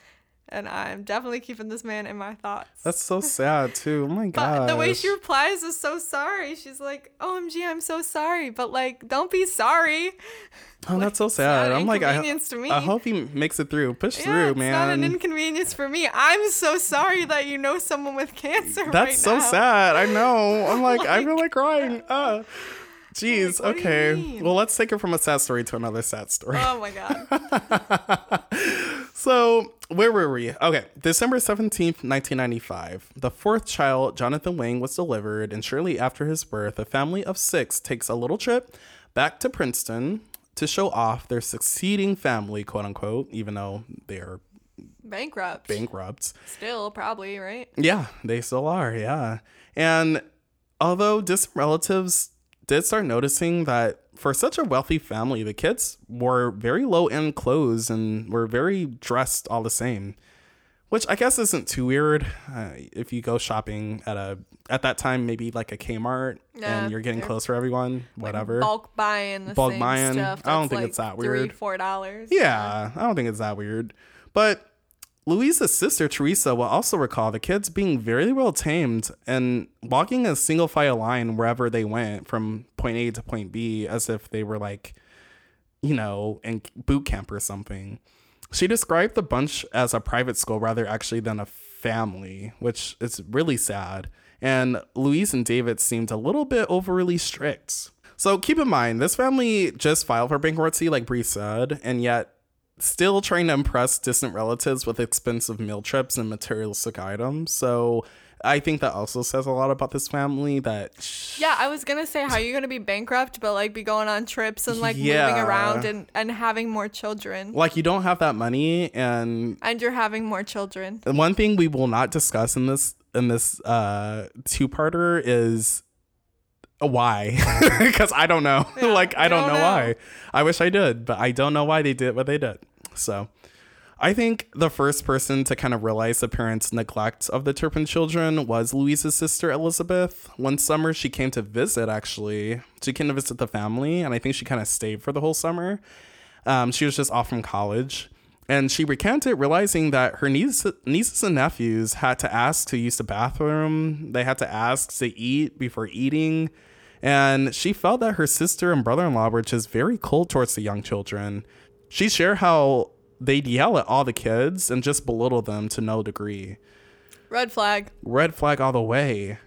Speaker 2: and I'm definitely keeping this man in my thoughts."
Speaker 1: That's so sad too. Oh my god.
Speaker 2: the way she replies is so sorry. She's like, "OMG, I'm so sorry," but like, don't be sorry.
Speaker 1: Oh, that's so
Speaker 2: It's
Speaker 1: sad. I'm like, I,
Speaker 2: inconvenience to me.
Speaker 1: I hope he makes it through. Push
Speaker 2: Yeah,
Speaker 1: through,
Speaker 2: it's not an inconvenience for me. I'm so sorry that you know someone with cancer
Speaker 1: That's
Speaker 2: right
Speaker 1: so
Speaker 2: now.
Speaker 1: sad. I know. I'm like, I
Speaker 2: Like-
Speaker 1: feel like crying. Uh. Jeez.
Speaker 2: Like, what do you
Speaker 1: okay. Well, let's take it from a sad story to another sad story.
Speaker 2: Oh my god.
Speaker 1: So, where were we? Okay, December 17th, 1995. The fourth child, Jonathan Wang, was delivered, and shortly after his birth, a family of six takes a little trip back to Princeton to show off their succeeding family, quote unquote, even though they are
Speaker 2: Bankrupt.
Speaker 1: bankrupt.
Speaker 2: Still, probably, right?
Speaker 1: Yeah, they still are. Yeah. And although distant relatives did start noticing that for such a wealthy family, the kids wore very low end clothes and were very dressed all the same, which I guess isn't too weird. Uh, if you go shopping at a at that time maybe like a Kmart and you're getting
Speaker 2: they're-
Speaker 1: for everyone, whatever.
Speaker 2: Bulk buying the
Speaker 1: Bulk
Speaker 2: same
Speaker 1: buying.
Speaker 2: stuff.
Speaker 1: I don't think
Speaker 2: like
Speaker 1: it's that
Speaker 2: Three,
Speaker 1: weird.
Speaker 2: four dollars.
Speaker 1: Yeah, I don't think it's that weird. But Louise's sister Teresa will also recall the kids being very well tamed and walking a single file line wherever they went from point A to point B as if they were like, you know, in boot camp or something. She described the bunch as a private school rather actually than a family, which is really sad. And Louise and David seemed a little bit overly strict. So keep in mind, this family just filed for bankruptcy, like Bree said, and yet still trying to impress distant relatives with expensive meal trips and materialistic items. So I think that also says a lot about this family that
Speaker 2: Yeah, I was gonna say how you're gonna be bankrupt, but like be going on trips and like moving around and and having more children,
Speaker 1: like you don't have that money and
Speaker 2: and you're having more children.
Speaker 1: One thing we will not discuss in this in this uh two-parter is why because i don't know
Speaker 2: Yeah,
Speaker 1: like i don't,
Speaker 2: don't
Speaker 1: know,
Speaker 2: know.
Speaker 1: why i wish i did but i don't know why they did what they did so i think the first person to kind of realize the parents neglect of the turpin children was Louise's sister elizabeth one summer she came to visit actually she came to visit the family and i think she kind of stayed for the whole summer um, she was just off from college. And she recanted, realizing that her niece, nieces and nephews had to ask to use the bathroom. They had to ask to eat before eating. And she felt that her sister and brother in law were just very cold towards the young children. She shared how they'd yell at all the kids and just belittle them to no degree
Speaker 2: Red flag.
Speaker 1: red flag all the way.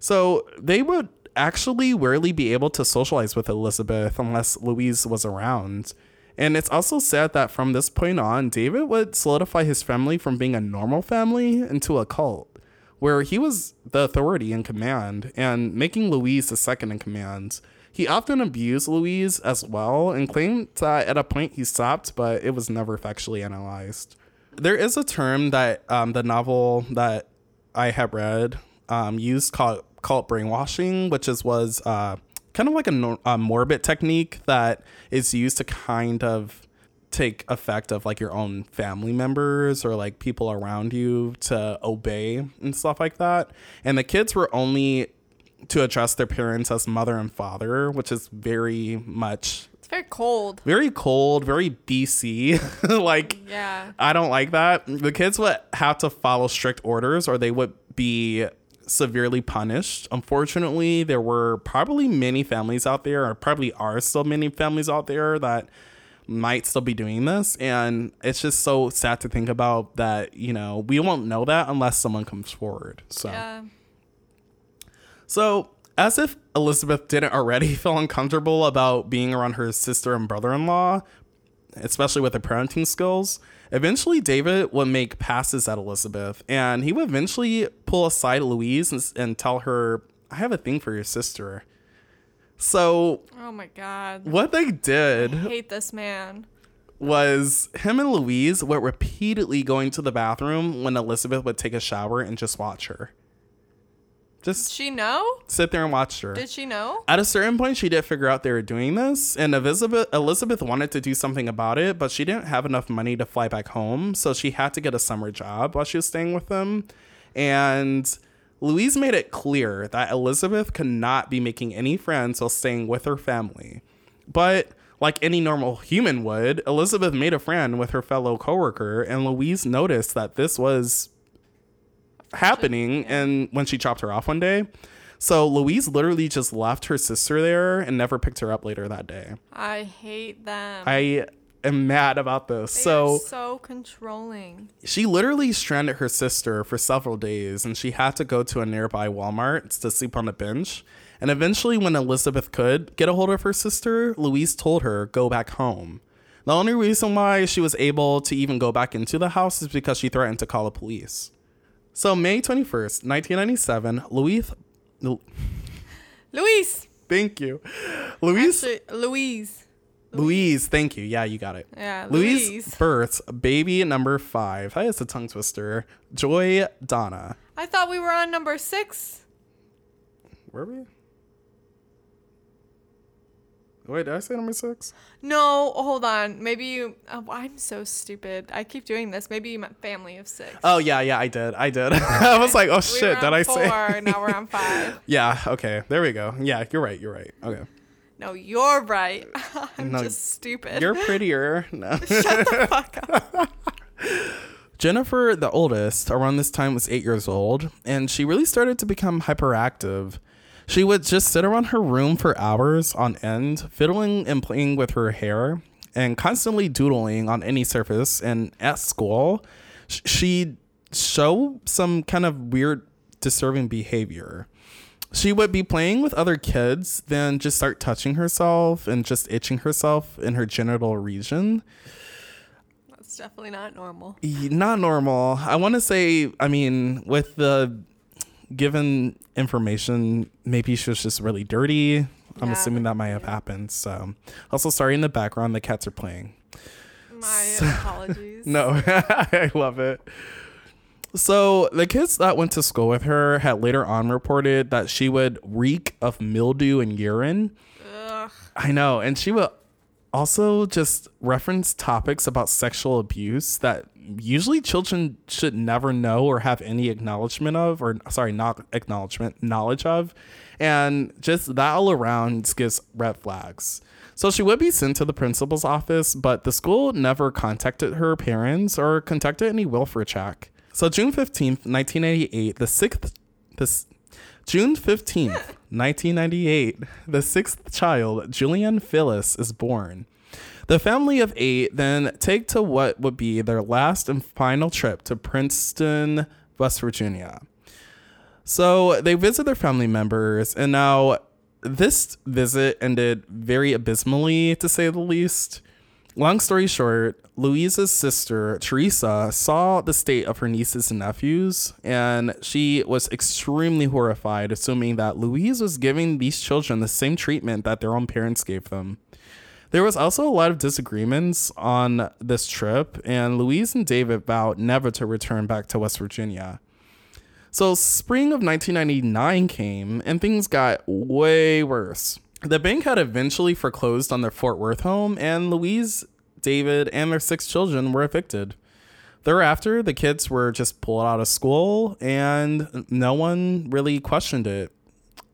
Speaker 1: So they would actually rarely be able to socialize with Elizabeth unless Louise was around. And it's also said that from this point on, David would solidify his family from being a normal family into a cult, where he was the authority in command and making Louise the second in command. He often abused Louise as well and claimed that at a point he stopped, but it was never factually analyzed. There is a term that um, the novel that I have read um, used called, brainwashing, which is was uh, kind of like a, a morbid technique that is used to kind of take effect of like your own family members or like people around you to obey and stuff like that. And the kids were only to address their parents as mother and father, which is very much
Speaker 2: It's very cold.
Speaker 1: very cold, very BC. like
Speaker 2: Yeah.
Speaker 1: I don't like that. The kids would have to follow strict orders or they would be severely punished. Unfortunately, there were probably many families out there, or probably are still many families out there that might still be doing this. And it's just so sad to think about that, you know, we won't know that unless someone comes forward. So.
Speaker 2: Yeah.
Speaker 1: So, as if Elizabeth didn't already feel uncomfortable about being around her sister and brother in law, especially with her parenting skills, eventually David would make passes at Elizabeth and he would eventually pull aside Louise and, and tell her, I have a thing for your sister. So,
Speaker 2: Oh my god.
Speaker 1: what they did
Speaker 2: I hate this man.
Speaker 1: was him and Louise were repeatedly going to the bathroom when Elizabeth would take a shower and just watch her.
Speaker 2: Did
Speaker 1: Just
Speaker 2: she know?
Speaker 1: sit there and watch her.
Speaker 2: Did she know?
Speaker 1: At a certain point, she did figure out they were doing this, and Elizabeth Elizabeth wanted to do something about it, but she didn't have enough money to fly back home, so she had to get a summer job while she was staying with them. And Louise made it clear that Elizabeth could not be making any friends while staying with her family. But like any normal human would, Elizabeth made a friend with her fellow coworker, and Louise noticed that this was happening and when she chopped her off one day. So Louise literally just left her sister there and never picked her up later that day.
Speaker 2: I hate them.
Speaker 1: I am mad about this.
Speaker 2: They
Speaker 1: So
Speaker 2: so controlling.
Speaker 1: she literally stranded her sister for several days and she had to go to a nearby Walmart to sleep on a bench. And eventually, when Elizabeth could get a hold of her sister, Louise told her, go back home. The only reason why she was able to even go back into the house is because she threatened to call the police. So, May 21st, 1997, Louise.
Speaker 2: Louise.
Speaker 1: Thank you. Louise.
Speaker 2: Actually, Louise.
Speaker 1: Louise, thank you. Yeah, you got it.
Speaker 2: Yeah,
Speaker 1: Louise,
Speaker 2: Louise.
Speaker 1: births baby number five. That is a tongue twister. Joy Donna.
Speaker 2: I thought we were on number six.
Speaker 1: Were we? Wait, did I say number six?
Speaker 2: No, hold on. Maybe you. Oh, I'm so stupid. I keep doing this. Maybe you meant family of six.
Speaker 1: Oh yeah, yeah, I did. I did. I was like, oh
Speaker 2: We
Speaker 1: shit, did I
Speaker 2: four,
Speaker 1: say?
Speaker 2: now we're on five.
Speaker 1: yeah. Okay. There we go. Yeah, you're right. You're right. Okay.
Speaker 2: No, you're right. I'm
Speaker 1: No,
Speaker 2: just stupid.
Speaker 1: You're prettier. No.
Speaker 2: Shut the fuck up.
Speaker 1: Jennifer, the oldest, around this time was eight years old, and she really started to become hyperactive. She would just sit around her room for hours on end, fiddling and playing with her hair, and constantly doodling on any surface. And at school, she'd show some kind of weird, disturbing behavior. She would be playing with other kids, then just start touching herself and just itching herself in her genital region.
Speaker 2: That's definitely not normal.
Speaker 1: Not normal. I want to say, I mean, with the given information, maybe she was just really dirty. I'm
Speaker 2: Yeah,
Speaker 1: assuming that might have happened. So, also, sorry in the background, the cats are playing.
Speaker 2: My apologies.
Speaker 1: No, I love it. So, the kids that went to school with her had later on reported that she would reek of mildew and urine.
Speaker 2: Ugh.
Speaker 1: I know. And she would also just reference topics about sexual abuse that usually children should never know or have any acknowledgement of, or sorry, not acknowledgement, knowledge of. And just that all around gives red flags. So she would be sent to the principal's office, but the school never contacted her parents or conducted any welfare check. So June 15th, 1988, the sixth, this June 15th, 1998, the sixth child, Julian Phyllis, is born. The family of eight then take to what would be their last and final trip to Princeton, West Virginia. So they visit their family members, and now this visit ended very abysmally, to say the least. Long story short, Louise's sister, Teresa, saw the state of her nieces and nephews, and she was extremely horrified, assuming that Louise was giving these children the same treatment that their own parents gave them. There was also a lot of disagreements on this trip, and Louise and David vowed never to return back to West Virginia. So, spring of 1999 came, and things got way worse. The bank had eventually foreclosed on their Fort Worth home, and Louise, David, and their six children were evicted. Thereafter, the kids were just pulled out of school, and no one really questioned it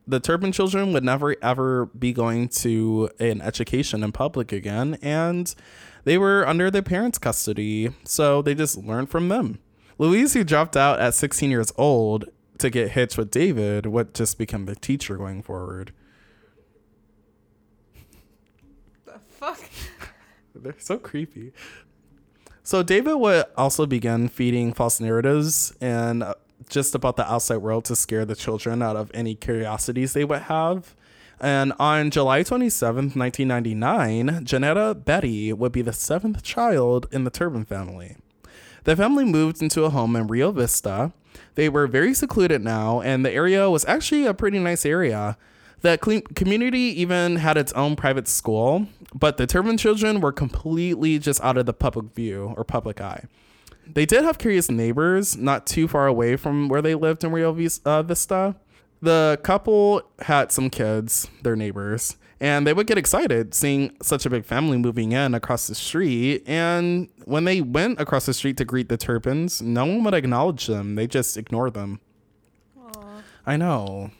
Speaker 1: the Turpin children would never ever be going to an education in public again, and they were under their parents' custody, so they just learned from them. Louise, who dropped out at 16 years old to get hitched with David, would just become the teacher going forward.
Speaker 2: The fuck?
Speaker 1: They're so creepy. So David would also begin feeding false narratives and uh, just about the outside world to scare the children out of any curiosities they would have. And on July 27th, 1999, Janetta Betty would be the seventh child in the Turpin family. The family moved into a home in Rio Vista. They were very secluded now, and the area was actually a pretty nice area. The community even had its own private school, but the Turpin children were completely just out of the public view or public eye. They did have curious neighbors not too far away from where they lived in Rio uh, Vista. The couple had some kids, their neighbors, and they would get excited seeing such a big family moving in across the street. And when they went across the street to greet the Turpins, no one would acknowledge them. They just ignored them. Aww. I know.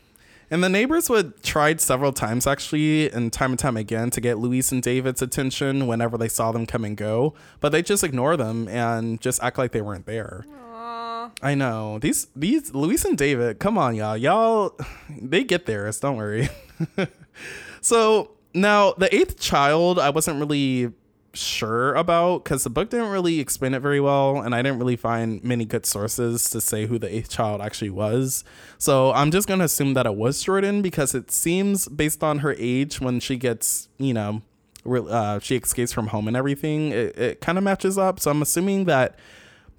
Speaker 1: And the neighbors would tried several times actually, and time and time again, to get Louise and David's attention whenever they saw them come and go, but they just ignore them and just act like they weren't there. Aww. I know these these Louise and David. Come on, y'all, y'all, they get theirs. Don't worry. so now the eighth child, I wasn't really sure about because the book didn't really explain it very well and i didn't really find many good sources to say who the eighth child actually was. So i'm just going to assume that it was jordan because it seems based on her age when she gets you know uh, she escapes from home and everything it, it kind of matches up. So i'm assuming that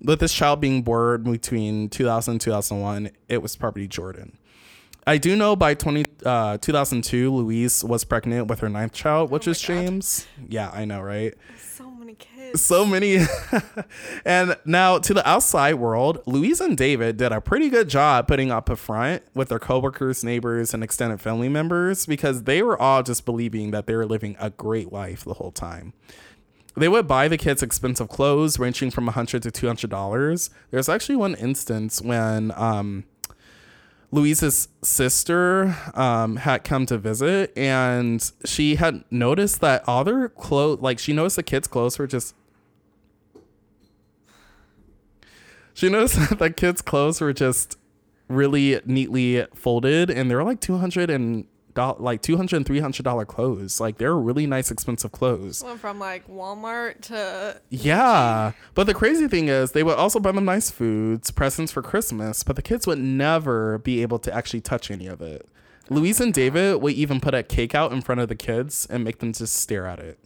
Speaker 1: with this child being born between 2000 and 2001 it was probably jordan I do know by 20, uh, 2002, Louise was pregnant with her ninth child, which oh is James. Yeah, I know, right?
Speaker 2: So many kids.
Speaker 1: So many. and now to the outside world, Louise and David did a pretty good job putting up a front with their coworkers, neighbors, and extended family members because they were all just believing that they were living a great life the whole time. They would buy the kids expensive clothes ranging from 100 to $200. There's actually one instance when um, Louise's sister um, had come to visit, and she had noticed that all their clothes, like she noticed the kids' clothes were just. She noticed that the kids' clothes were just really neatly folded, and they were like two hundred and like 200 and 300 dollar clothes. Like they're really nice expensive clothes.
Speaker 2: Went from like walmart to
Speaker 1: yeah. But the crazy thing is they would also buy them nice foods presents for christmas but the kids would never be able to actually touch any of it. Oh Louise and david would even put a cake out in front of the kids and make them just stare at it.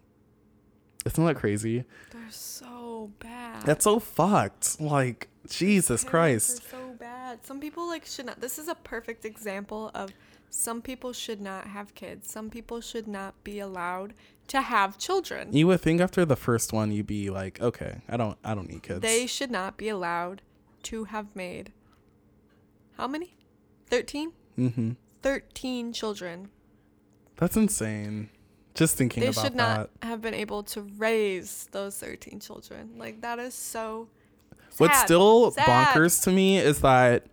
Speaker 1: Isn't that crazy?
Speaker 2: They're so bad.
Speaker 1: That's so fucked. Like jesus christ.
Speaker 2: so bad. Some people like should not this is a perfect example of some people should not have kids. Some people should not be allowed to have children.
Speaker 1: You would think after the first one you'd be like, okay, I don't I don't need kids.
Speaker 2: They should not be allowed to have made how many? 13? Mm-hmm. 13 children.
Speaker 1: That's insane. Just thinking they about that. They should not
Speaker 2: have been able to raise those 13 children. Like that is so
Speaker 1: sad. What's still sad. bonkers to me is that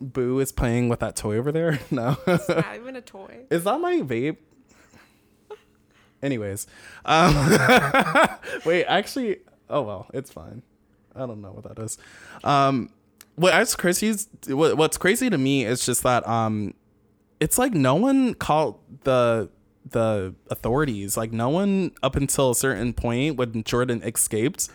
Speaker 1: Boo is playing with that toy over there. No,
Speaker 2: it's not even a toy.
Speaker 1: Is that my vape? Anyways, um, wait, actually, oh well, it's fine. I don't know what that is. Um, what's crazy what, what's crazy to me is just that um, it's like no one called the the authorities. Like no one up until a certain point when Jordan escaped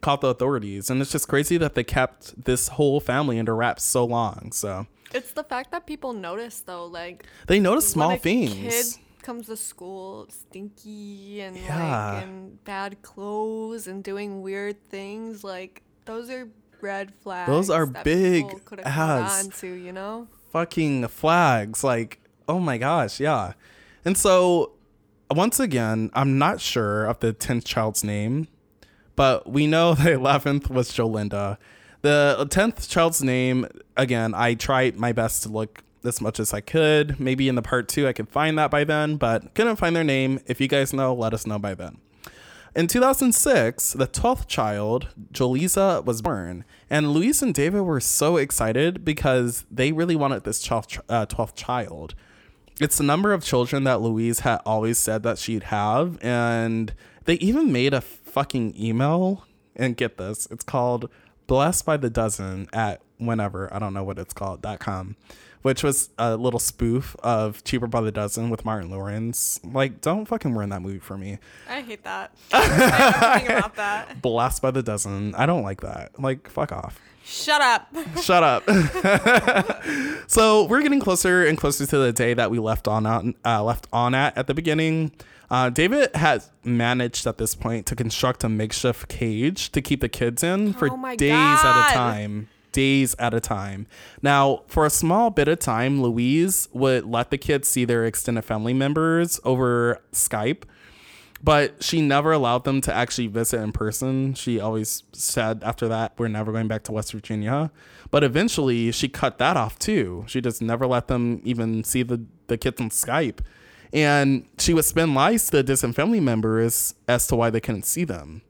Speaker 1: caught the authorities, and it's just crazy that they kept this whole family under wraps so long. So
Speaker 2: it's the fact that people notice though, like
Speaker 1: they notice small things. Kid
Speaker 2: comes to school stinky and
Speaker 1: Yeah.
Speaker 2: like in bad clothes and doing weird things, like those are red flags.
Speaker 1: Those are big
Speaker 2: people could have caught
Speaker 1: ass.
Speaker 2: on to, you know?
Speaker 1: fucking flags. Like, oh my gosh, yeah. And so, once again, I'm not sure of the 10th child's name, but we know the 11th was Jolinda. The 10th child's name, again, I tried my best to look as much as I could. Maybe in the part two, I could find that by then, but couldn't find their name. If you guys know, let us know by then. In 2006, the 12th child, Jolisa, was born. And Louise and David were so excited because they really wanted this 12th, uh, 12th child. It's the number of children that Louise had always said that she'd have. And they even made a fucking email. And get this it's called Blessed by the Dozen at whenever, I don't know what it's called, dot com, which was a little spoof of Cheaper by the Dozen with Martin Lawrence. Like, don't fucking ruin that movie for me.
Speaker 2: I hate that. I about that.
Speaker 1: Blessed by the Dozen. I don't like that. Like, fuck off.
Speaker 2: Shut up.
Speaker 1: Shut up. so we're getting closer and closer to the day that we left on on- uh, left on at at the beginning. Uh, David has managed at this point to construct a makeshift cage to keep the kids in for
Speaker 2: Oh
Speaker 1: days at a time. Days at a time. Now, for a small bit of time, Louise would let the kids see their extended family members over Skype but she never allowed them to actually visit in person. She always said after that, we're never going back to West Virginia. But eventually, she cut that off too. She just never let them even see the, the kids on Skype. And she would spin lies to the distant family members as to why they couldn't see them.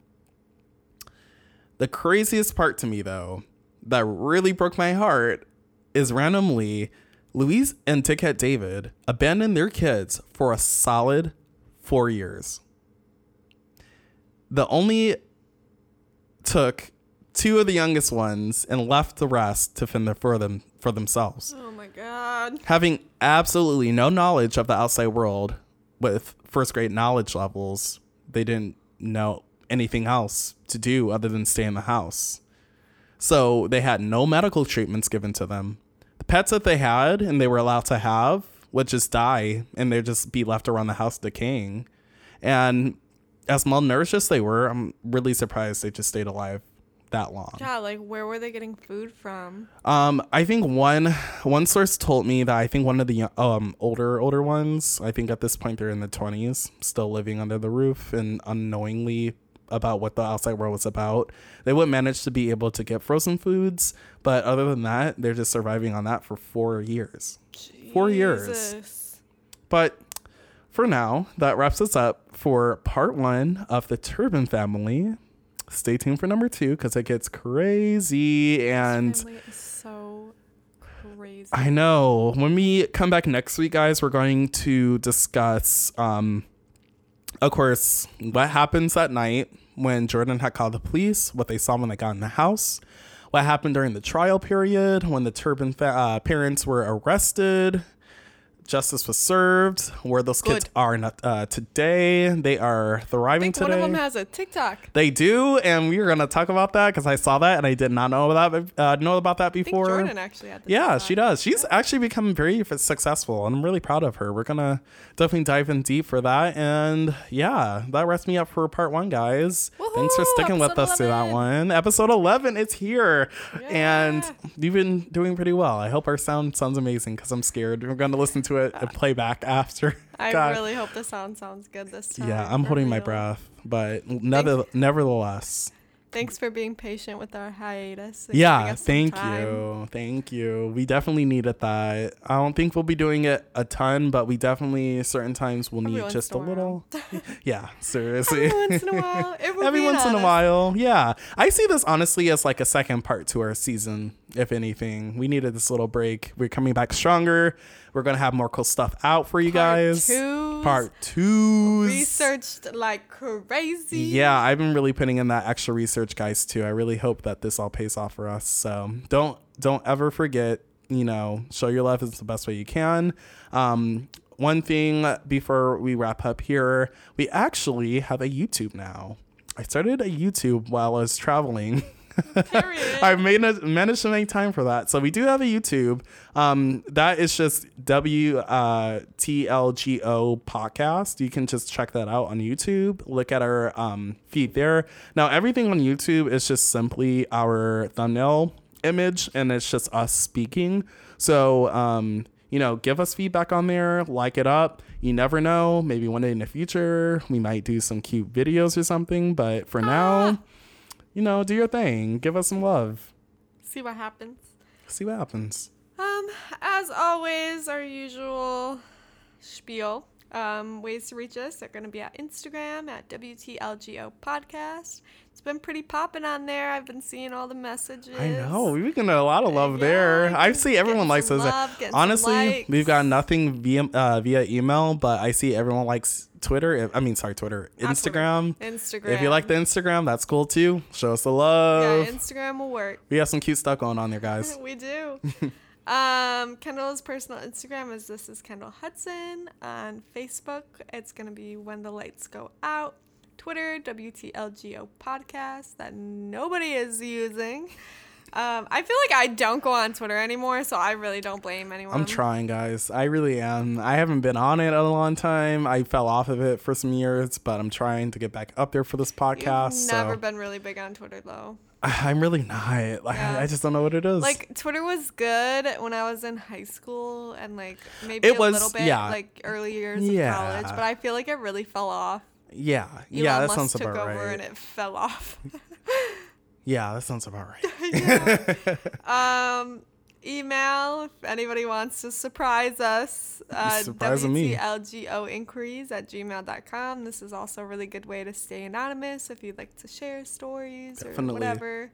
Speaker 1: The craziest part to me, though, that really broke my heart is randomly Louise and Ticket David abandoned their kids for a solid four years. The only took two of the youngest ones and left the rest to fend for them for themselves.
Speaker 2: Oh my god.
Speaker 1: having absolutely no knowledge of the outside world with first grade knowledge levels they didn't know anything else to do other than stay in the house. So they had no medical treatments given to them. The pets that they had and they were allowed to have would just die and they'd just be left around the house decaying. And as malnourished as they were i'm really surprised they just stayed alive that long
Speaker 2: Yeah, like where were they getting food from?
Speaker 1: um, I think one one source told me that I think one of the um older older ones, I think at this point they're in the twenties, still living under the roof and unknowingly about what the outside world was about. They would manage to be able to get frozen foods, but other than that, they're just surviving on that for four years. Four years. But for now, that wraps us up for part one of the Turpin family. Stay tuned for number two because it gets crazy and.
Speaker 2: So crazy.
Speaker 1: I know. When we come back next week, guys, we're going to discuss, um, of course, what happens that night when Jordan had called the police, what they saw when they got in the house, what happened during the trial period when the turpin fa- uh, parents were arrested. Justice was served. Where those kids are not, uh, today, they are
Speaker 2: I
Speaker 1: thriving
Speaker 2: think
Speaker 1: today.
Speaker 2: one of them has a TikTok.
Speaker 1: They do, and we are going to talk about that because I saw that and I did not know about uh, know about that before.
Speaker 2: Jordan actually had
Speaker 1: Yeah,
Speaker 2: TikTok.
Speaker 1: she does. She's actually become very successful, and I'm really proud of her. We're gonna definitely dive in deep for that, and yeah, that wraps me up for part one, guys. Thanks for sticking with
Speaker 2: Episode
Speaker 1: us to that one. Episode 11, it's here, and you've been doing pretty well. I hope our sound sounds amazing because I'm scared. We're gonna listen to it and play back after.
Speaker 2: I
Speaker 1: God.
Speaker 2: really hope the sound sounds good this time.
Speaker 1: Yeah, I'm holding my breath, but never, nevertheless.
Speaker 2: Thanks for being patient with our hiatus.
Speaker 1: Yeah, thank you. Thank you. We definitely needed that. I don't think we'll be doing it a ton, but we definitely certain times will need just a
Speaker 2: a
Speaker 1: little. yeah, seriously.
Speaker 2: Every once in a while.
Speaker 1: Every once in a while. Yeah. I see this honestly as like a second part to our season, if anything. We needed this little break. We're coming back stronger. We're going to have more cool stuff out for you
Speaker 2: Part
Speaker 1: guys.
Speaker 2: twos,
Speaker 1: Part two.
Speaker 2: Researched like crazy.
Speaker 1: Yeah, I've been really putting in that extra research, guys, too. I really hope that this all pays off for us. So don't don't ever forget, you know, show your love is the best way you can. Um, one thing before we wrap up here, we actually have a YouTube now. I started a YouTube while I was traveling.
Speaker 2: Period.
Speaker 1: I made a, managed to make time for that. So we do have a YouTube. Um, that is just W uh, T L G O podcast. You can just check that out on YouTube. Look at our um, feed there. Now everything on YouTube is just simply our thumbnail image, and it's just us speaking. So um, you know, give us feedback on there. Like it up. You never know. Maybe one day in the future we might do some cute videos or something. But for now, you know, do your thing. Give us some love
Speaker 2: See what happens.
Speaker 1: see what happens.
Speaker 2: Um, as always, our usual spiel. Um, ways to reach us are going to be at Instagram at WTLGO Podcast. It's been pretty popping on there. I've been seeing all the messages.
Speaker 1: I know we've getting a lot of love
Speaker 2: Yeah,
Speaker 1: there. I see everyone likes us.
Speaker 2: love,
Speaker 1: Honestly, we've got nothing via uh, via email, but I see everyone likes Twitter. I mean, sorry, Twitter,
Speaker 2: Not Twitter.
Speaker 1: Instagram.
Speaker 2: Instagram.
Speaker 1: If you like the Instagram, that's cool too. Show us the love. yeah.
Speaker 2: Instagram will work.
Speaker 1: we have some cute stuff going on there, guys.
Speaker 2: we do. um, Kendall's personal Instagram is this is Kendall Hudson. On Facebook, it's gonna be when the lights go out. Twitter, WTLGO podcast that nobody is using. Um, I feel like I don't go on Twitter anymore, so I really don't blame anyone.
Speaker 1: I'm trying, guys. I really am. I haven't been on it in a long time. I fell off of it for some years, but I'm trying to get back up there for this podcast.
Speaker 2: You've never
Speaker 1: so
Speaker 2: been really big on Twitter though.
Speaker 1: I'm really not. Like,
Speaker 2: Yeah.
Speaker 1: I just don't know what it is.
Speaker 2: Like Twitter was good when I was in high school and like maybe
Speaker 1: It
Speaker 2: a
Speaker 1: was-
Speaker 2: little bit
Speaker 1: yeah.
Speaker 2: like early years
Speaker 1: Yeah.
Speaker 2: of college, but I feel like it really fell off.
Speaker 1: yeah,
Speaker 2: Elon
Speaker 1: yeah, that
Speaker 2: Musk
Speaker 1: sounds
Speaker 2: took
Speaker 1: about
Speaker 2: over
Speaker 1: right.
Speaker 2: and it fell off.
Speaker 1: Yeah, that sounds about right.
Speaker 2: um, email if anybody wants to surprise us. Uh,
Speaker 1: surprising me.
Speaker 2: WTLGO inquiries at gmail.com. This is also a really good way to stay anonymous if you'd like to share stories or
Speaker 1: Definitely.
Speaker 2: whatever.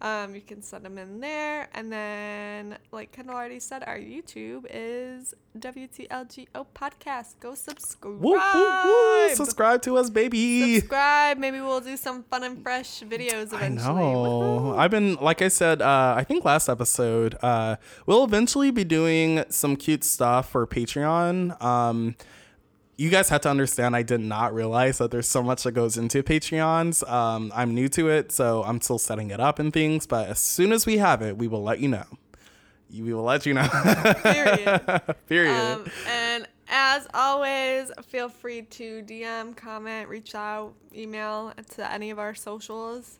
Speaker 2: Um, you can send them in there. And then, like Kendall already said, our YouTube is WTLGO Podcast. Go subscribe.
Speaker 1: Woo, woo, woo. Subscribe to us, baby.
Speaker 2: Subscribe. Maybe we'll do some fun and fresh videos eventually.
Speaker 1: I
Speaker 2: know.
Speaker 1: I've been, like I said, uh, I think last episode, uh, we'll eventually be doing some cute stuff for Patreon. Um, you guys have to understand, I did not realize that there's so much that goes into Patreons. Um, I'm new to it, so I'm still setting it up and things. But as soon as we have it, we will let you know. We will let you know.
Speaker 2: Period.
Speaker 1: Period.
Speaker 2: Um, and as always, feel free to DM, comment, reach out, email to any of our socials.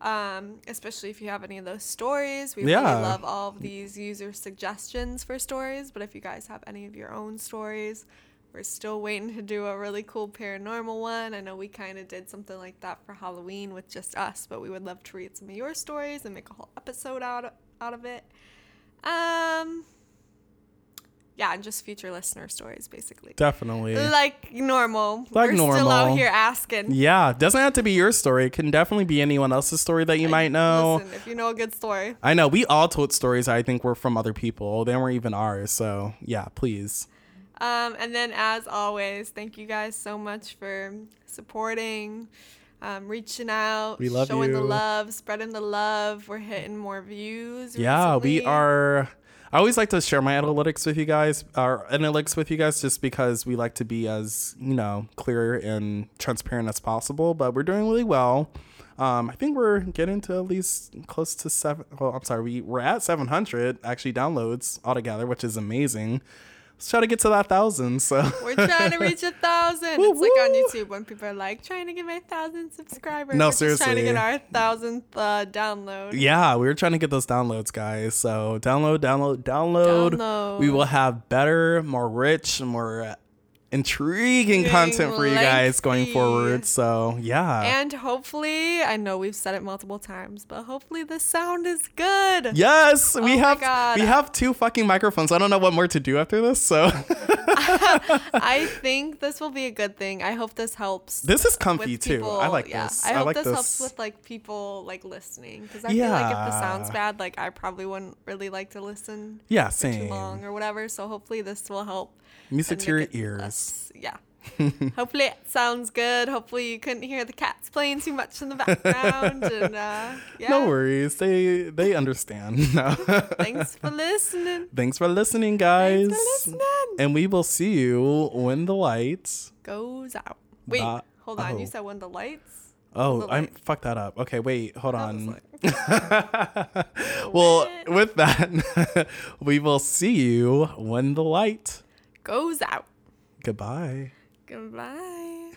Speaker 2: Um, especially if you have any of those stories. We
Speaker 1: Yeah.
Speaker 2: really love all of these user suggestions for stories. But if you guys have any of your own stories, we're still waiting to do a really cool paranormal one. I know we kind of did something like that for Halloween with just us, but we would love to read some of your stories and make a whole episode out out of it. Um, yeah, and just future listener stories, basically.
Speaker 1: Definitely.
Speaker 2: Like normal.
Speaker 1: Like
Speaker 2: We're still out here asking.
Speaker 1: Yeah, doesn't have to be your story. It can definitely be anyone else's story that you might know.
Speaker 2: Listen, if you know a good story.
Speaker 1: I know we all told stories I think were from other people. They weren't even ours. So yeah, please.
Speaker 2: Um, and then, as always, thank you guys so much for supporting, um, reaching out,
Speaker 1: We love
Speaker 2: showing the love, spreading the love. We're hitting more views.
Speaker 1: Yeah, we are. I always like to share my analytics with you guys, our analytics with you guys, just because we like to be as you know clear and transparent as possible. But we're doing really well. Um, I think we're getting to at least close to seven. Well, I'm sorry, we we're at 700 actually downloads altogether, which is amazing. Let's try to get to that thousand. So
Speaker 2: We're trying to reach a thousand.
Speaker 1: Woo
Speaker 2: it's like on. YouTube when people are like trying to get my thousand subscribers.
Speaker 1: No,
Speaker 2: We're just trying to get our thousandth uh, download.
Speaker 1: Yeah, we were trying to get those downloads, guys. So download, download, download.
Speaker 2: Download.
Speaker 1: We will have better, more rich, more uh, intriguing content for you guys going forward. So yeah.
Speaker 2: And hopefully, I know we've said it multiple times, but hopefully the sound is good.
Speaker 1: yes, we
Speaker 2: Oh
Speaker 1: have we have two fucking microphones. I don't know what more to do after this. So
Speaker 2: I think this will be a good thing. I hope this helps.
Speaker 1: this is comfy too.
Speaker 2: people.
Speaker 1: I like
Speaker 2: yeah.
Speaker 1: this.
Speaker 2: I hope
Speaker 1: like
Speaker 2: this,
Speaker 1: this.
Speaker 2: helps with like people like listening because I feel like if the sound's bad, like I probably wouldn't really like to listen
Speaker 1: yeah, same.
Speaker 2: too long or whatever. So hopefully this will help.
Speaker 1: Music to your ears.
Speaker 2: less- yeah. Hopefully it sounds good. Hopefully you couldn't hear the cats playing too much in the background. and uh, yeah.
Speaker 1: No worries. They they understand. No.
Speaker 2: Thanks for listening.
Speaker 1: Thanks for listening, guys.
Speaker 2: Thanks for listening.
Speaker 1: And we will see you when the lights
Speaker 2: Goes out. Wait, hold on. You
Speaker 1: Oh.
Speaker 2: said when the lights.
Speaker 1: Oh,
Speaker 2: The
Speaker 1: I'm
Speaker 2: light.
Speaker 1: fuck that up. Okay, wait, hold
Speaker 2: I was
Speaker 1: on.
Speaker 2: like,
Speaker 1: well, with that, we will see you when the light.
Speaker 2: Goes out.
Speaker 1: Goodbye.
Speaker 2: Goodbye.